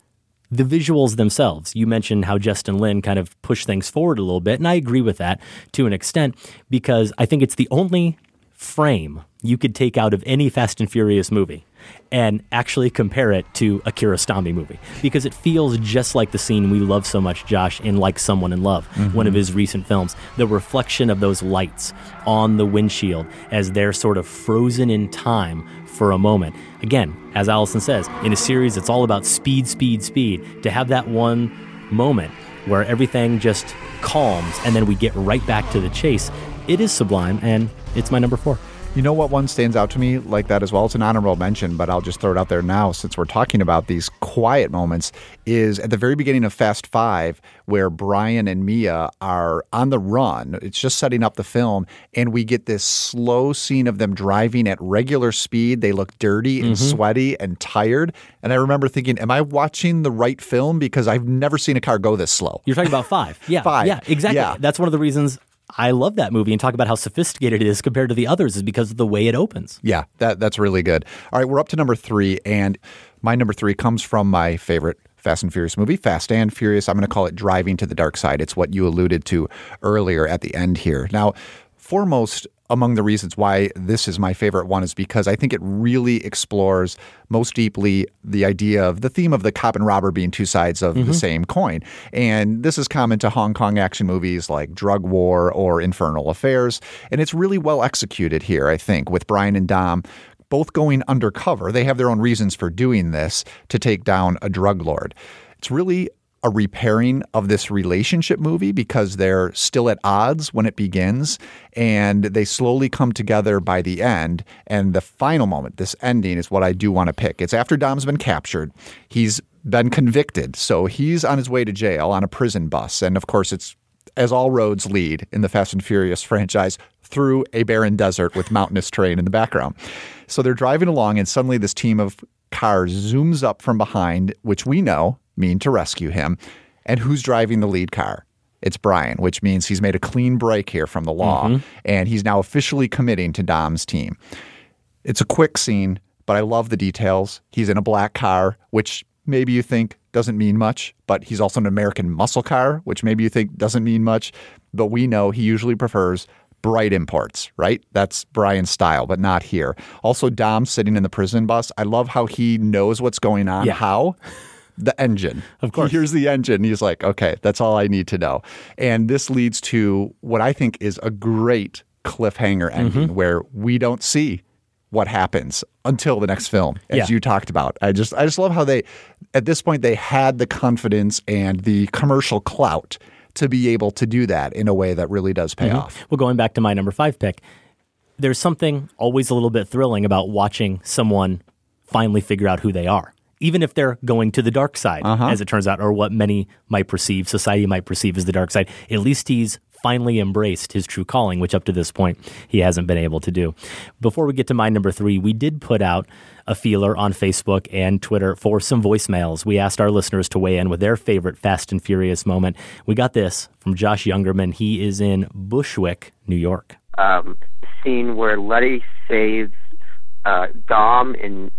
the visuals themselves. You mentioned how Justin Lin kind of pushed things forward a little bit, and I agree with that to an extent because I think it's the only frame you could take out of any Fast and Furious movie and actually compare it to a Kiarostami movie because it feels just like the scene we love so much, Josh, in Like Someone in Love, one of mm-hmm. his recent films. The reflection of those lights on the windshield as they're sort of frozen in time for a moment. Again, as Alison says, in a series that's all about speed, speed, speed, to have that one moment where everything just calms and then we get right back to the chase, it is sublime and it's my number four. You know what one stands out to me like that as well? It's an honorable mention, but I'll just throw it out there now since we're talking about these quiet moments. Is at the very beginning of Fast Five, where Brian and Mia are on the run. It's just setting up the film, and we get this slow scene of them driving at regular speed. They look dirty and Mhm. sweaty and tired. And I remember thinking, Am I watching the right film? Because I've never seen a car go this slow. You're talking about <laughs> five. Yeah. Five. Yeah, exactly. Yeah. That's one of the reasons I love that movie and talk about how sophisticated it is compared to the others is because of the way it opens. Yeah, that that's really good. All right, we're up to number three, and my number three comes from my favorite Fast and Furious movie, Fast and Furious. I'm going to call it Driving to the Dark Side. It's what you alluded to earlier at the end here. Now, foremost among the reasons why this is my favorite one is because I think it really explores most deeply the idea of the theme of the cop and robber being two sides of the Mhm. same coin. And this is common to Hong Kong action movies like Drug War or Infernal Affairs. And it's really well executed here, I think, with Brian and Dom both going undercover. They have their own reasons for doing this to take down a drug lord. It's really a repairing of this relationship movie because they're still at odds when it begins and they slowly come together by the end. And the final moment, this ending, is what I do want to pick. It's after Dom's been captured. He's been convicted. So he's on his way to jail on a prison bus. And of course, it's as all roads lead in the Fast and Furious <laughs> franchise through a barren desert with mountainous terrain in the background. So they're driving along, and suddenly this team of cars zooms up from behind, which we know mean to rescue him. And who's driving the lead car? It's Brian, which means he's made a clean break here from the law, Mhm. and he's now officially committing to Dom's team. It's a quick scene, but I love the details. He's in a black car, which maybe you think doesn't mean much, but he's also an American muscle car, which maybe you think doesn't mean much. But we know he usually prefers bright imports, right? That's Brian's style, but not here. Also, Dom sitting in the prison bus. I love how he knows what's going on. Yeah. How? The engine. Of course. He hears the engine. He's like, okay, that's all I need to know. And this leads to what I think is a great cliffhanger ending Mm-hmm. where we don't see what happens until the next film, as Yeah. you talked about. I just I just love how they at this point they had the confidence and the commercial clout to be able to do that in a way that really does pay off. Well, going back to my number five pick, there's something always a little bit thrilling about watching someone finally figure out who they are, even if they're going to the dark side, as it turns out, or what many might perceive, society might perceive as the dark side. At least he's finally embraced his true calling, which up to this point he hasn't been able to do. Before we get to my number three, we did put out a feeler on Facebook and Twitter for some voicemails. We asked our listeners to weigh in with their favorite Fast and Furious moment. We got this from Josh Youngerman. He is in Bushwick, New York. um, scene where Letty saves uh, Dom in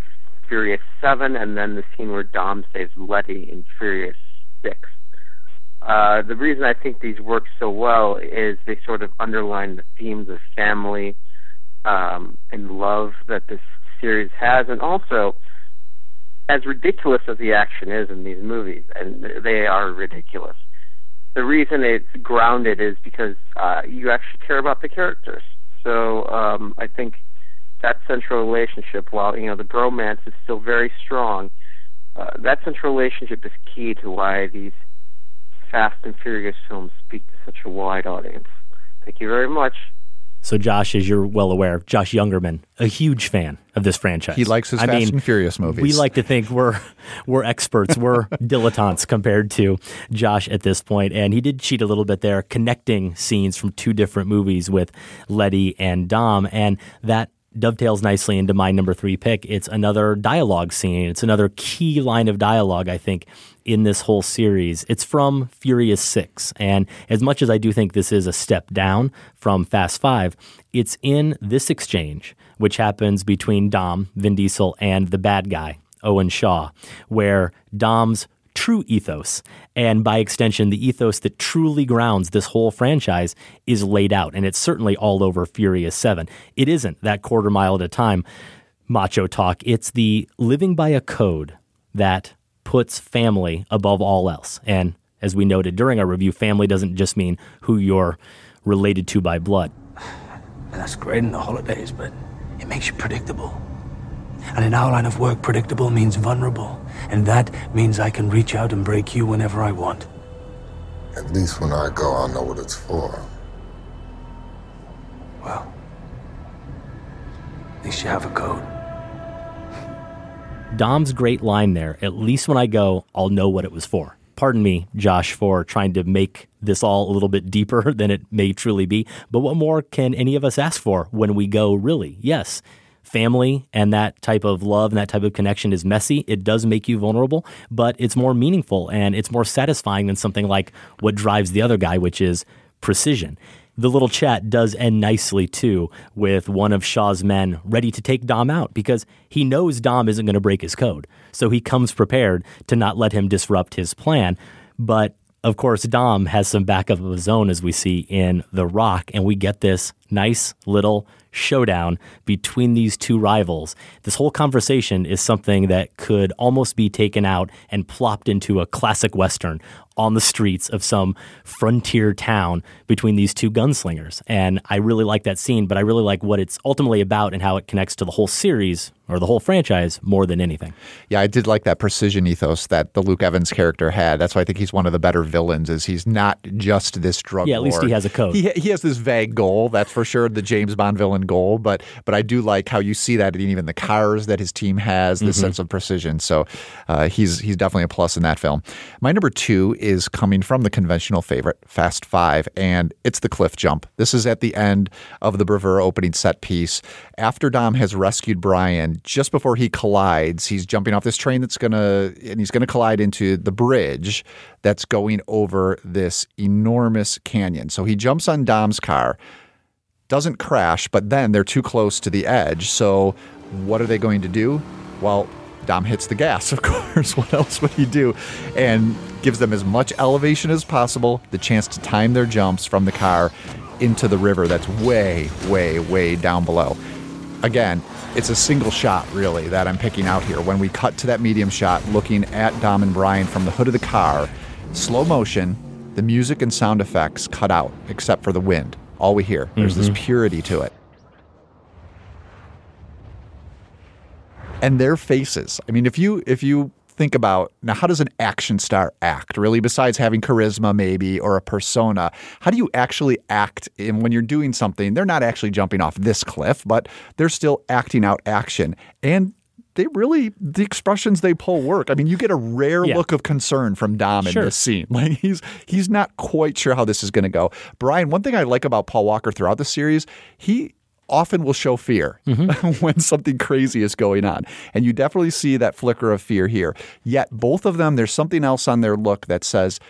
Furious Seven, and then the scene where Dom saves Letty in Furious Six. Uh, the reason I think these work so well is they sort of underline the themes of family um, and love that this series has, and also as ridiculous as the action is in these movies, and they are ridiculous the reason it's grounded is because uh, you actually care about the characters. So um, I think that central relationship, while you know the bromance is still very strong, uh, that central relationship is key to why these Fast and Furious films speak to such a wide audience. Thank you very much. So, Josh, as you're well aware, Josh Youngerman, a huge fan of this franchise. He likes his Fast and Furious movies. We like to think we're we're experts, we're <laughs> dilettantes compared to Josh at this point. And he did cheat a little bit there, connecting scenes from two different movies with Letty and Dom, and that dovetails nicely into my number three pick. It's another dialogue scene. It's another key line of dialogue, I think, in this whole series. It's from Furious 6. And as much as I do think this is a step down from Fast 5, it's in this exchange, which happens between Dom, Vin Diesel, and the bad guy, Owen Shaw, where Dom's true ethos, and by extension, the ethos that truly grounds this whole franchise is laid out. And it's certainly all over Furious 7. It isn't that quarter mile at a time macho talk, it's the living by a code that puts family above all else. And as we noted during our review, family doesn't just mean who you're related to by blood. That's great in the holidays, but it makes you predictable. And in our line of work, predictable means vulnerable. And that means I can reach out and break you whenever I want. At least when I go, I'll know what it's for. Well, at least you have a code. Dom's great line there, at least when I go, I'll know what it was for. Pardon me, Josh, for trying to make this all a little bit deeper <laughs> than it may truly be. But what more can any of us ask for when we go, really? Yes, family and that type of love and that type of connection is messy. It does make you vulnerable, but it's more meaningful and it's more satisfying than something like what drives the other guy, which is precision. The little chat does end nicely too with one of Shaw's men ready to take Dom out because he knows Dom isn't going to break his code. So he comes prepared to not let him disrupt his plan. But of course, Dom has some backup of his own, as we see in The Rock, and we get this nice little showdown between these two rivals. This whole conversation is something that could almost be taken out and plopped into a classic Western on the streets of some frontier town between these two gunslingers. And I really like that scene, but I really like what it's ultimately about and how it connects to the whole series or the whole franchise more than anything. Yeah, I did like that precision ethos that the Luke Evans character had. That's why I think he's one of the better villains. Is he's not just this drug. Yeah, at least he has a code. He he has this vague goal. That's for sure. The James Bond villain goal. But but I do like how you see that in even the cars that his team has. This Mhm. sense of precision. So uh, he's he's definitely a plus in that film. My number two is coming from the conventional favorite, Fast Five, and it's the cliff jump. This is at the end of the Bravura opening set piece. After Dom has rescued Brian, just before he collides, he's jumping off this train that's gonna and he's gonna collide into the bridge that's going over this enormous canyon. So he jumps on Dom's car doesn't crash, but then they're too close to the edge. So what are they going to do? Well, Dom hits the gas, of <laughs> course. what else would he do? And gives them as much elevation as possible, the chance to time their jumps from the car into the river that's way, way, way down below. Again, it's a single shot really that I'm picking out here. When we cut to that medium shot, looking at Dom and Brian from the hood of the car, slow motion, the music and sound effects cut out except for the wind. All we hear. There's this Mhm. purity to it. And their faces. I mean, if you if you think about now, how does an action star act? Really, besides having charisma, maybe or a persona, how do you actually act? And when you're doing something, they're not actually jumping off this cliff, but they're still acting out action and. They really the expressions they pull work. I mean, you get a rare Yeah. look of concern from Dom in Sure. this scene. <laughs> Like he's he's not quite sure how this is going to go. Brian, one thing I like about Paul Walker throughout the series, he often will show fear <laughs> when something crazy is going on. And you definitely see that flicker of fear here. Yet both of them, there's something else on their look that says,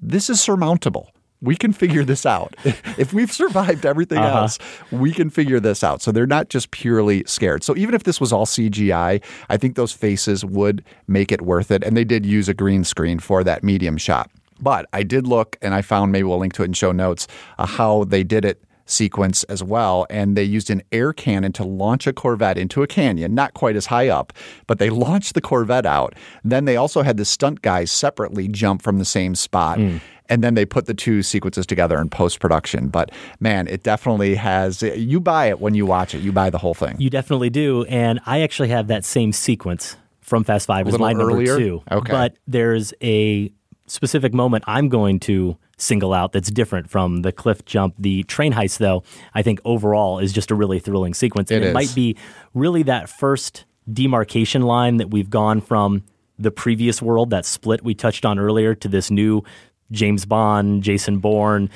this is surmountable. We can figure this out. <laughs> if we've survived everything Uh-huh. else, we can figure this out. So they're not just purely scared. So even if this was all CGI, I think those faces would make it worth it. And they did use a green screen for that medium shot. But I did look and I found maybe we'll link to it in show notes uh, how they did it sequence as well. And they used an air cannon to launch a Corvette into a canyon, not quite as high up, but they <laughs> launched the Corvette out. Then they also had the stunt guys separately jump from the same spot. Hmm. And then they put the two sequences together in post production. But man, it definitely has, you buy it when you watch it, you buy the whole thing. You definitely do. And I actually have that same sequence from Fast Five as my number two. Okay. But there's a specific moment I'm going to single out that's different from the cliff jump. The train heist, though, I think overall is just a really thrilling sequence. And It it is. might be really that first demarcation line that we've gone from the previous world, that split we touched on earlier, to this new James Bond, Jason Bourne,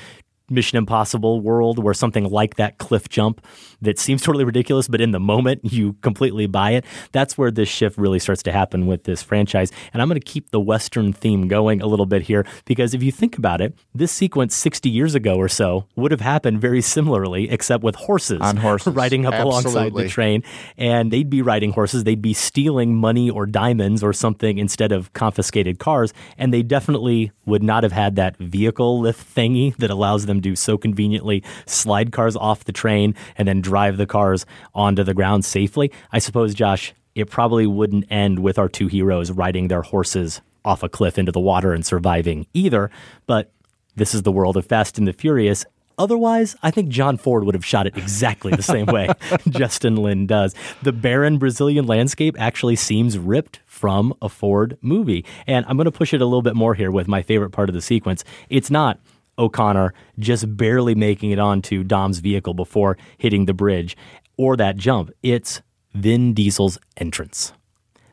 Mission Impossible world where something like that cliff jump that seems totally ridiculous, but in the moment <laughs> you completely buy it. That's where this shift really starts to happen with this franchise. And I'm going to keep the Western theme going a little bit here because if you think about it, this sequence 60 years ago or so would have happened very similarly, except with horses On horses. <laughs> riding up alongside the train. And they'd be riding horses, they'd be stealing money or diamonds or something instead of confiscated cars. And they definitely would not have had that vehicle lift thingy that allows them to so conveniently slide cars off the train and then drive the cars onto the ground safely. I suppose, Josh, it probably wouldn't end with our two heroes riding their horses off a cliff into the water and surviving either. But this is the world of Fast and the Furious. Otherwise, I think John Ford would have shot it exactly the same way <laughs> <laughs> Justin Lin does. The barren Brazilian landscape actually seems ripped from a Ford movie. And I'm going to push it a little bit more here with my favorite part of the sequence. It's not O'Conner just barely making it onto Dom's vehicle before hitting the bridge or that jump. It's Vin Diesel's entrance.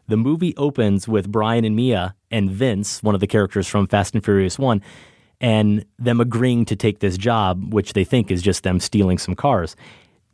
The movie opens with Brian and Mia and Vince, one of the characters from Fast and Furious 1, and them agreeing to take this job, which they think is just them stealing some cars.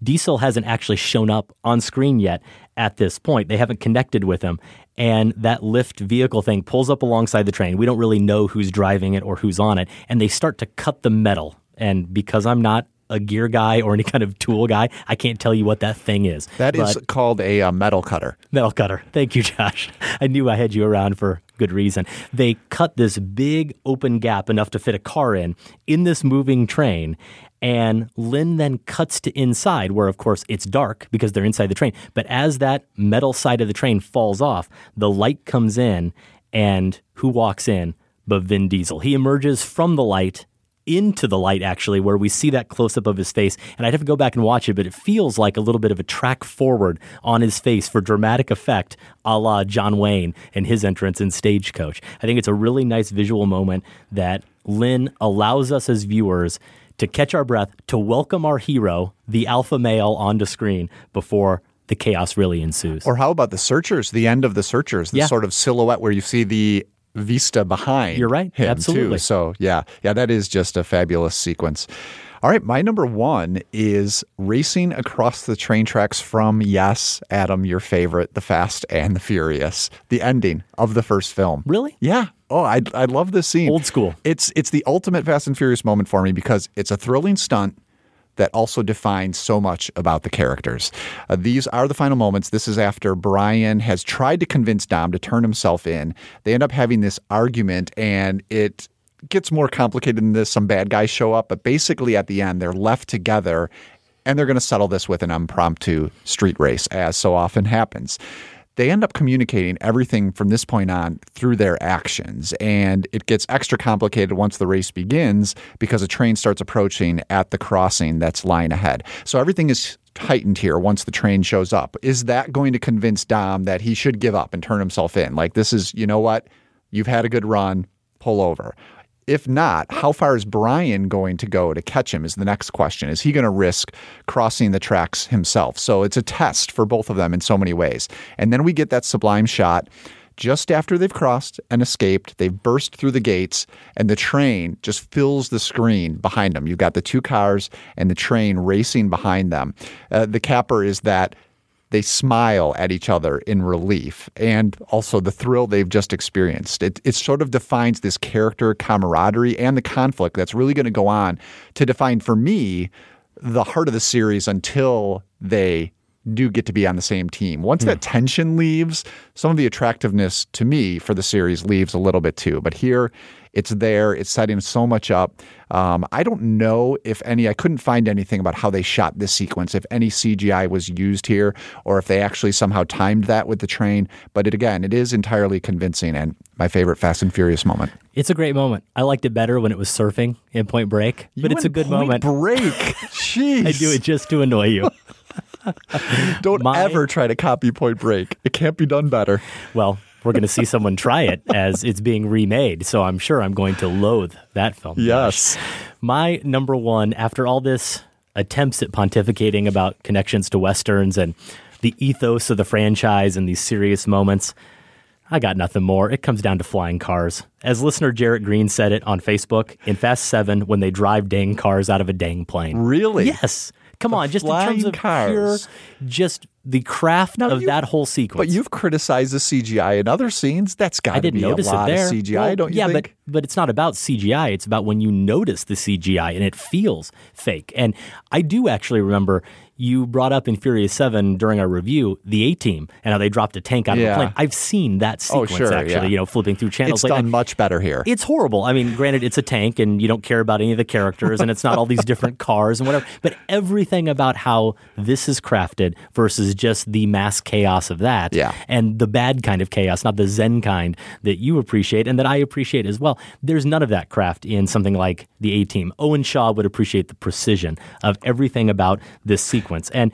Diesel hasn't actually shown up on screen yet at this point. They haven't connected with him. And that lift vehicle thing pulls up alongside the train. We don't really know who's driving it or who's on it. And they start to cut the metal. And because I'm not a gear guy or any <laughs> kind of tool guy, I can't tell you what that thing is. That is But- called a uh, metal cutter. Metal cutter. Thank you, Josh. <laughs> I knew I had you around for good reason. They cut this big open gap enough to fit a car in in this moving train. And Lin then cuts to inside, where of course it's dark because they're inside the train. But as that metal side of the train falls off, the light comes in, and who walks in? But Vin Diesel. He emerges from the light into the light actually where we see that close up of his face and I'd have to go back and watch it but it feels like a little bit of a track forward on his face for dramatic effect a la John Wayne and his entrance in Stagecoach. I think it's a really nice visual moment that Lin allows us as viewers to catch our breath to welcome our hero the alpha male onto screen before the chaos really ensues. Or how about the searchers? The end of the searchers, the Yeah. sort of silhouette where you see the vista behind. You're right. Absolutely. Too. So yeah, yeah, that is just a fabulous sequence. All right, my number one is racing across the train tracks from yes, Adam, your favorite, The Fast and the Furious, the ending of the first film. Really? Yeah. Oh, I I love this scene. Old school. It's it's the ultimate Fast and Furious moment for me because it's a thrilling stunt that also defines so much about the characters. Uh, these are the final moments. This is after Brian has tried to convince Dom to turn himself in. They end up having this argument, and it gets more complicated than this. Some bad guys show up, but basically at the end, they're left together. and they're going to settle this with an impromptu street race, as so often happens. They end up communicating everything from this point on through their actions. And it gets extra complicated once the race begins because a train starts approaching at the crossing that's lying ahead. So everything is heightened here once the train shows up. Is that going to convince Dom that he should give up and turn himself in? Like, this is, you know what? You've had a good run, pull over. If not, how far is Brian going to go to catch him? Is the next question. Is he going to risk crossing the tracks himself? So it's a test for both of them in so many ways. And then we get that sublime shot just after they've crossed and escaped. They've burst through the gates, and the train just fills the screen behind them. You've got the two cars and the train racing behind them. Uh, the capper is that they smile at each other in relief and also the thrill they've just experienced. It, it sort of defines this character camaraderie and the conflict that's really going to go on to define for me the heart of the series until they do get to be on the same team. Once that tension leaves, some of the attractiveness to me for the series leaves a little bit too. But here, it's there. It's setting so much up. Um, I don't know if any, I couldn't find anything about how they shot this sequence, if any CGI was used here, or if they actually somehow timed that with the train. But it again, it is entirely convincing and my favorite Fast and Furious moment. It's a great moment. I liked it better when it was surfing in Point Break, but You it's a good Point moment. Break. Jeez. <laughs> I do it just to annoy you. <laughs> Don't My- ever try to copy Point Break. It can't be done better. Well, we're going to see someone try it as it's being remade, so I'm sure I'm going to loathe that film. Yes. My number one, after all this attempts at pontificating about connections to westerns and the ethos of the franchise and these serious moments, I got nothing more. It comes down to flying cars. As listener Jarrett Green said it on Facebook, in Fast 7, when they drive dang cars out of a dang plane. Really? Yes. Come on, just in terms of cars. pure, just the craft of you- that whole sequence. But you've criticized the CGI in other scenes. That's got I to didn't be notice a lot of CGI, Well, don't you yeah, think? but but it's not about CGI. It's about when you notice the CGI and it feels fake. And I do actually remember you brought up in Furious Seven during our review the A Team and how they dropped a tank out of Yeah. a plane. I've seen that Oh, sequence sure, actually. yeah. You know, flipping through channels. it's like done that. much better here. It's horrible. I mean, granted, it's a tank and you don't care about any of the characters and it's not all these different <laughs> cars and whatever, but everything about how this is crafted versus just the mass chaos of that Yeah. and the bad kind of chaos, not the Zen kind that you appreciate and that I appreciate as well. There's none of that craft in something like the A Team. Owen Shaw would appreciate the precision of everything about this sequence. And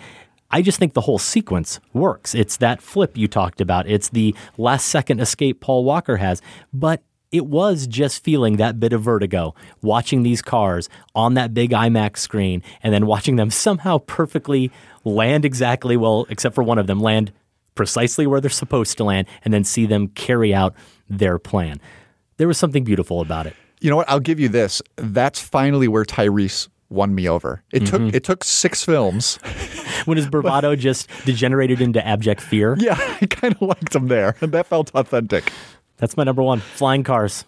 I just think the whole sequence works. It's that flip you talked about. It's the last second escape Paul Walker has. But it was just feeling that bit of vertigo, watching these cars on that big IMAX screen and then watching them somehow perfectly land exactly, well, except for one of them, land precisely where they're supposed to land and then see them carry out their plan. There was something beautiful about it. You know what? I'll give you this. That's finally where Tyrese won me over. It Mm-hmm. took it took six films. <laughs> When his bravado <laughs> just degenerated into abject fear. Yeah, <laughs> I kind of liked him there. That felt authentic. That's my number one. Flying cars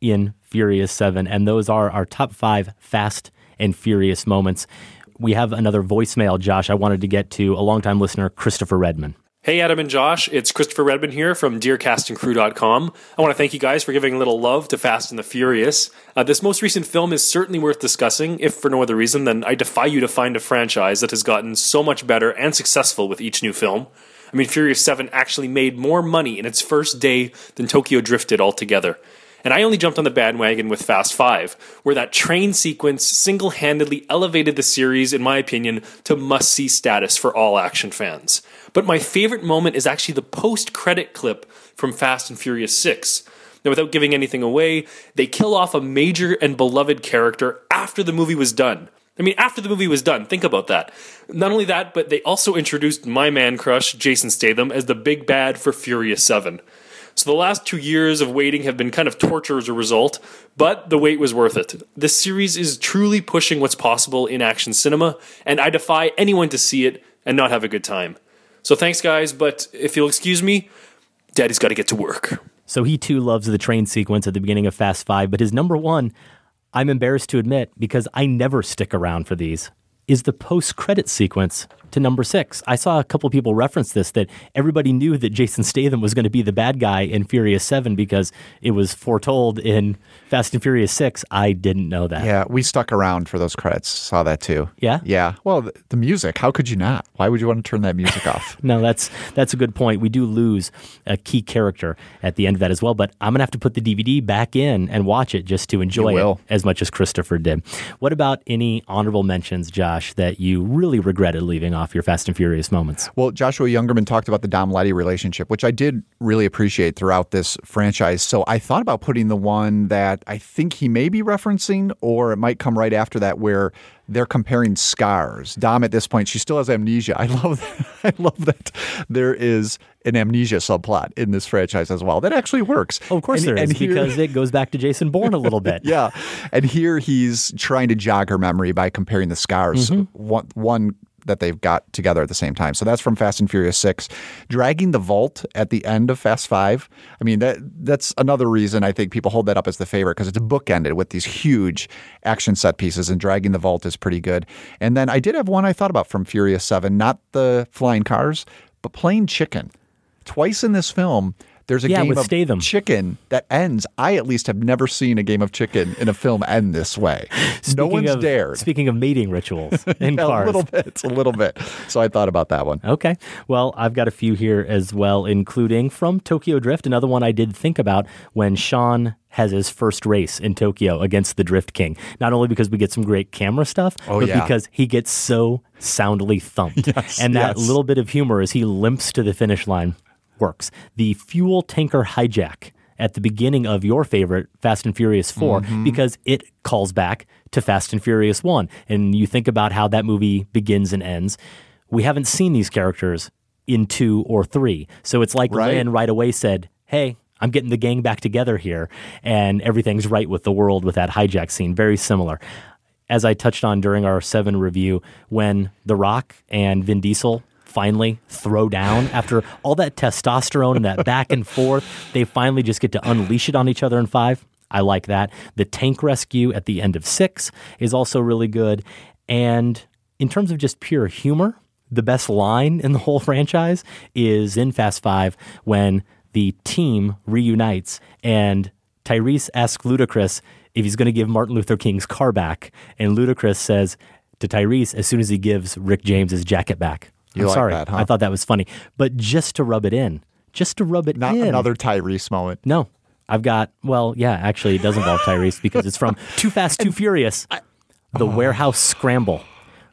in Furious 7. And those are our top five fast and furious moments. We have another voicemail, Josh, I wanted to get to a longtime listener, Christopher Redman. Hey, Adam and Josh. It's Christopher Redman here from DearCastingCrew.com. I want to thank you guys for giving a little love to Fast and the Furious. Uh, this most recent film is certainly worth discussing, if for no other reason than I defy you to find a franchise that has gotten so much better and successful with each new film. I mean, Furious 7 actually made more money in its first day than Tokyo Drift did altogether. And I only jumped on the bandwagon with Fast 5, where that train sequence single handedly elevated the series, in my opinion, to must see status for all action fans. But my favorite moment is actually the post credit clip from Fast and Furious 6. Now, without giving anything away, they kill off a major and beloved character after the movie was done. I mean, after the movie was done, think about that. Not only that, but they also introduced my man crush, Jason Statham, as the big bad for Furious 7. So the last two years of waiting have been kind of torture as a result, but the wait was worth it. This series is truly pushing what's possible in action cinema, and I defy anyone to see it and not have a good time. So thanks, guys, but if you'll excuse me, Daddy's got to get to work. So he too loves the train sequence at the beginning of Fast Five, but his number one, I'm embarrassed to admit, because I never stick around for these, is the post credit sequence to number six. I saw a couple people reference this that everybody knew that Jason Statham was going to be the bad guy in Furious 7 because it was foretold in Fast and Furious 6. I didn't know that. Yeah, we stuck around for those credits. Saw that too. Yeah? Yeah. Well, the, the music, how could you not? Why would you want to turn that music <laughs> off? No, that's that's a good point. We do lose a key character at the end of that as well, but I'm going to have to put the DVD back in and watch it just to enjoy it as much as Christopher did. What about any honorable mentions, Josh, that you really regretted leaving off your Fast and Furious moments? Well, Joshua Youngerman talked about the Dom Letty relationship, which I did really appreciate throughout this franchise. So I thought about putting the one that I think he may be referencing, or it might come right after that, where they're comparing scars. Dom, at this point, she still has amnesia. I <laughs> love that. I love that there is an amnesia subplot in this franchise as well. That actually works. Oh, of course And- there is, and here- because it goes back to Jason Bourne a little bit. <laughs> yeah. And here he's trying to jog her memory by comparing the scars, Mm-hmm. one, one that they've got together at the same time. So that's from Fast and Furious 6. Dragging the vault at the end of Fast 5. I mean, that that's another reason I think people hold that up as the favorite because it's bookended with these huge action set pieces, and Dragging the Vault is pretty good. And then I did have one I thought about from Furious 7, not the flying cars, but playing chicken. Twice in this film, there's a Yeah, game of Statham. chicken that ends. I at least have never seen a game of chicken in a film end this way. <laughs> no one's of, dared. Speaking of mating rituals <laughs> in cars. a little bit, a little bit. So I thought about that one. Okay. Well, I've got a few here as well, including from Tokyo Drift, another one I did think about when Sean has his first race in Tokyo against the Drift King. Not only because we get some great camera stuff, Oh, but yeah. because he gets so soundly thumped. <laughs> Yes, and that yes. little bit of humor as he limps to the finish line works. The fuel tanker hijack at the beginning of your favorite Fast and Furious 4 Mhm. because it calls back to Fast and Furious 1. And you think about how that movie begins and ends. We haven't seen these characters in 2 or 3. So it's like Right. Lin right away said, "Hey, I'm getting the gang back together here and everything's right with the world with that hijack scene. Very similar." As I touched on during our 7 review when The Rock and Vin Diesel finally throw down after all that testosterone and that back and forth. They finally just get to unleash it on each other in five. I like that. The tank rescue at the end of six is also really good. And in terms of just pure humor, the best line in the whole <laughs> franchise is in Fast Five when the team reunites and Tyrese asks Ludacris if he's going to give Martin Luther King's car back. And Ludacris says to Tyrese as soon as he gives Rick James jacket back. You I'm like sorry. that, huh? I thought that was funny. But just to rub it in, just to rub it Not in. another Tyrese moment. No. I've got, well, yeah, actually, it does involve Tyrese because it's from <laughs> Too Fast, Too Furious. The oh. Warehouse Scramble.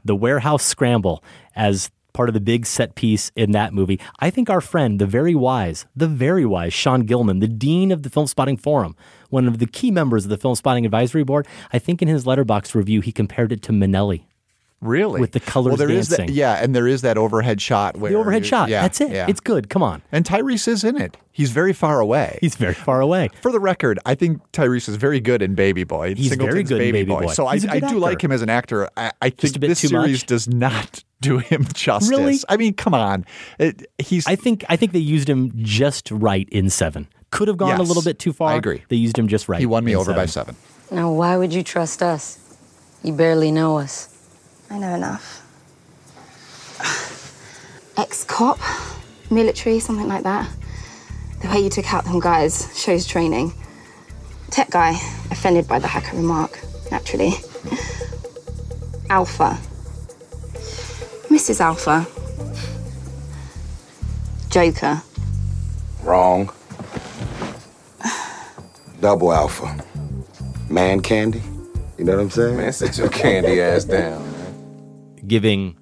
The Warehouse Scramble as part of the big set piece in that movie. I think our friend, the very wise, the very wise Sean Gilman, the dean of the Filmspotting Forum, one of the key members of the Filmspotting Advisory Board, I think in his Letterboxd review, he compared it to Minnelli. Really? With the colors well, there is dancing. that, yeah, and there is that overhead shot where The overhead shot. Yeah, That's it. yeah. It's good. Come on. and Tyrese is in it. He's very far away. <laughs> He's very far away. For the record, I think Tyrese is very good in Baby Boy. He's very Singleton's good in Baby Boy. So I, He's a I good do like him as an actor. I, I think this series much? does not <laughs> do him justice. Really? I mean, come on. It, he's I think I think they used him just right in seven. Could have gone a little bit too far. I agree. They used him just right. he won me in over by seven. Now, why would you trust us? You barely know us. I know enough. Ex cop, military, something like that. The way you took out them guys shows training. Tech guy, offended by the hacker remark, naturally. Alpha. Mrs. Alpha. Joker. Wrong. Double alpha. Man candy. You know what I'm saying? Man, sit your candy ass down, man. Giving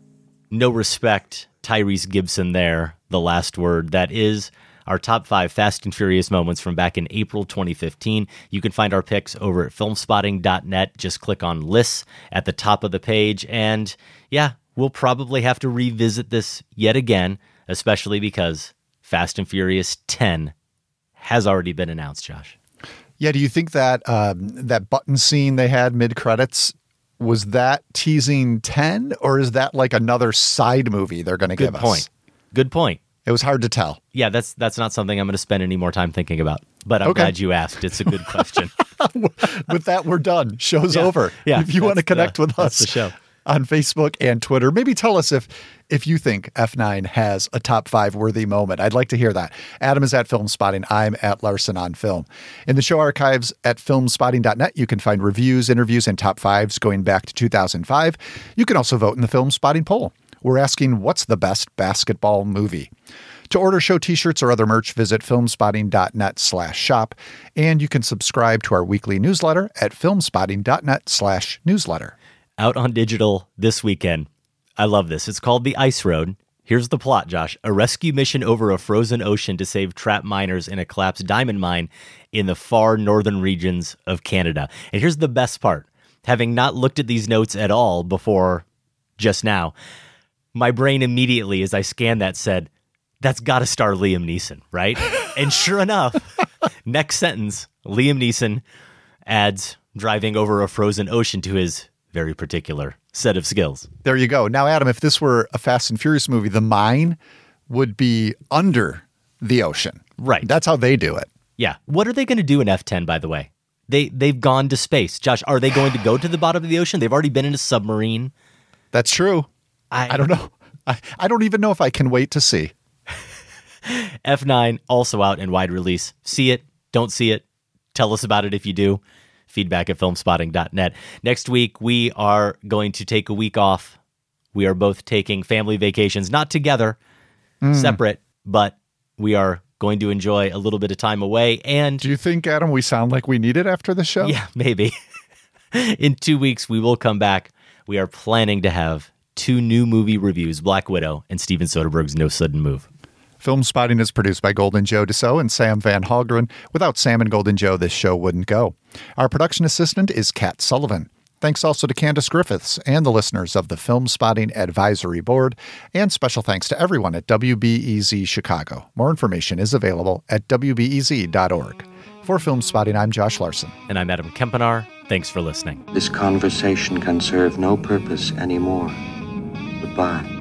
no respect, Tyrese Gibson there, the last word. That is our top five Fast and Furious moments from back in April 2015. You can find our picks over at filmspotting.net. Just click on lists at the top of the page. And yeah, we'll probably have to revisit this yet again, especially because Fast and Furious 10 has already been announced, Josh. Yeah, do you think that um, that button scene they had mid credits was that teasing ten, or is that like another side movie they're going to give point. us? Good point. Good point. It was hard to tell. Yeah, that's that's not something I'm going to spend any more time thinking about. But I'm Okay. glad you asked. It's a good question. <laughs> With that, we're done. Show's Yeah. over. Yeah, if you want to that's the- connect with that's us, the show. On Facebook and Twitter. Maybe tell us if if you think F9 has a top five worthy moment. I'd like to hear that. Adam is at Filmspotting. I'm at Larsen on Film. In the show archives at filmspotting.net, you can find reviews, interviews, and top fives going back to 2005. You can also vote in the Filmspotting poll. We're asking what's the best basketball movie? To order show t-shirts or other merch, visit filmspotting.net slash shop. And you can subscribe to our weekly newsletter at filmspotting.net slash newsletter. Out on digital this weekend. I love this. It's called The Ice Road. Here's the plot, Josh. A rescue mission over a frozen ocean to save trapped miners in a collapsed diamond mine in the far northern regions of Canada. And here's the best part. Having not looked at these notes at all before just now, my brain immediately, as I scanned that, said, that's got to star Liam Neeson, right? <laughs> and sure enough, next sentence, Liam Neeson adds driving over a frozen ocean to his very particular set of skills. There you go. Now, Adam, if this were a Fast and Furious movie, the mine would be under the ocean. Right. That's how they do it. Yeah. What are they going to do in F10, by the way? They, they've gone to space. Josh, are they going to go to the bottom of the ocean? They've already been in a submarine. That's true. I, I don't know. I, I don't even know if I can wait to see. <laughs> F9 also out in wide release. See it, don't see it. Tell us about it if you do. Feedback at filmspotting.net. Next week, we are going to take a week off. We are both taking family vacations, not together, Mm. separate, but we are going to enjoy a little bit of time away. And do you think, Adam, we sound like we need it after the show? Yeah, <laughs> maybe. in two weeks, we will come back. We are planning to have two new movie reviews Black Widow and Steven Soderbergh's No Sudden Move. Filmspotting is produced by Golden Joe Deso and Sam Van Hallgren. Without Sam and Golden Joe, this show wouldn't go. Our production assistant is Kat Sullivan. Thanks also to Candace Griffiths and the listeners of the Filmspotting Advisory Board. And special thanks to everyone at WBEZ Chicago. More information is available at WBEZ.org. For Filmspotting, I'm Josh Larsen. And I'm Adam Kempenaar. Thanks for listening. This conversation can serve no purpose anymore. Goodbye.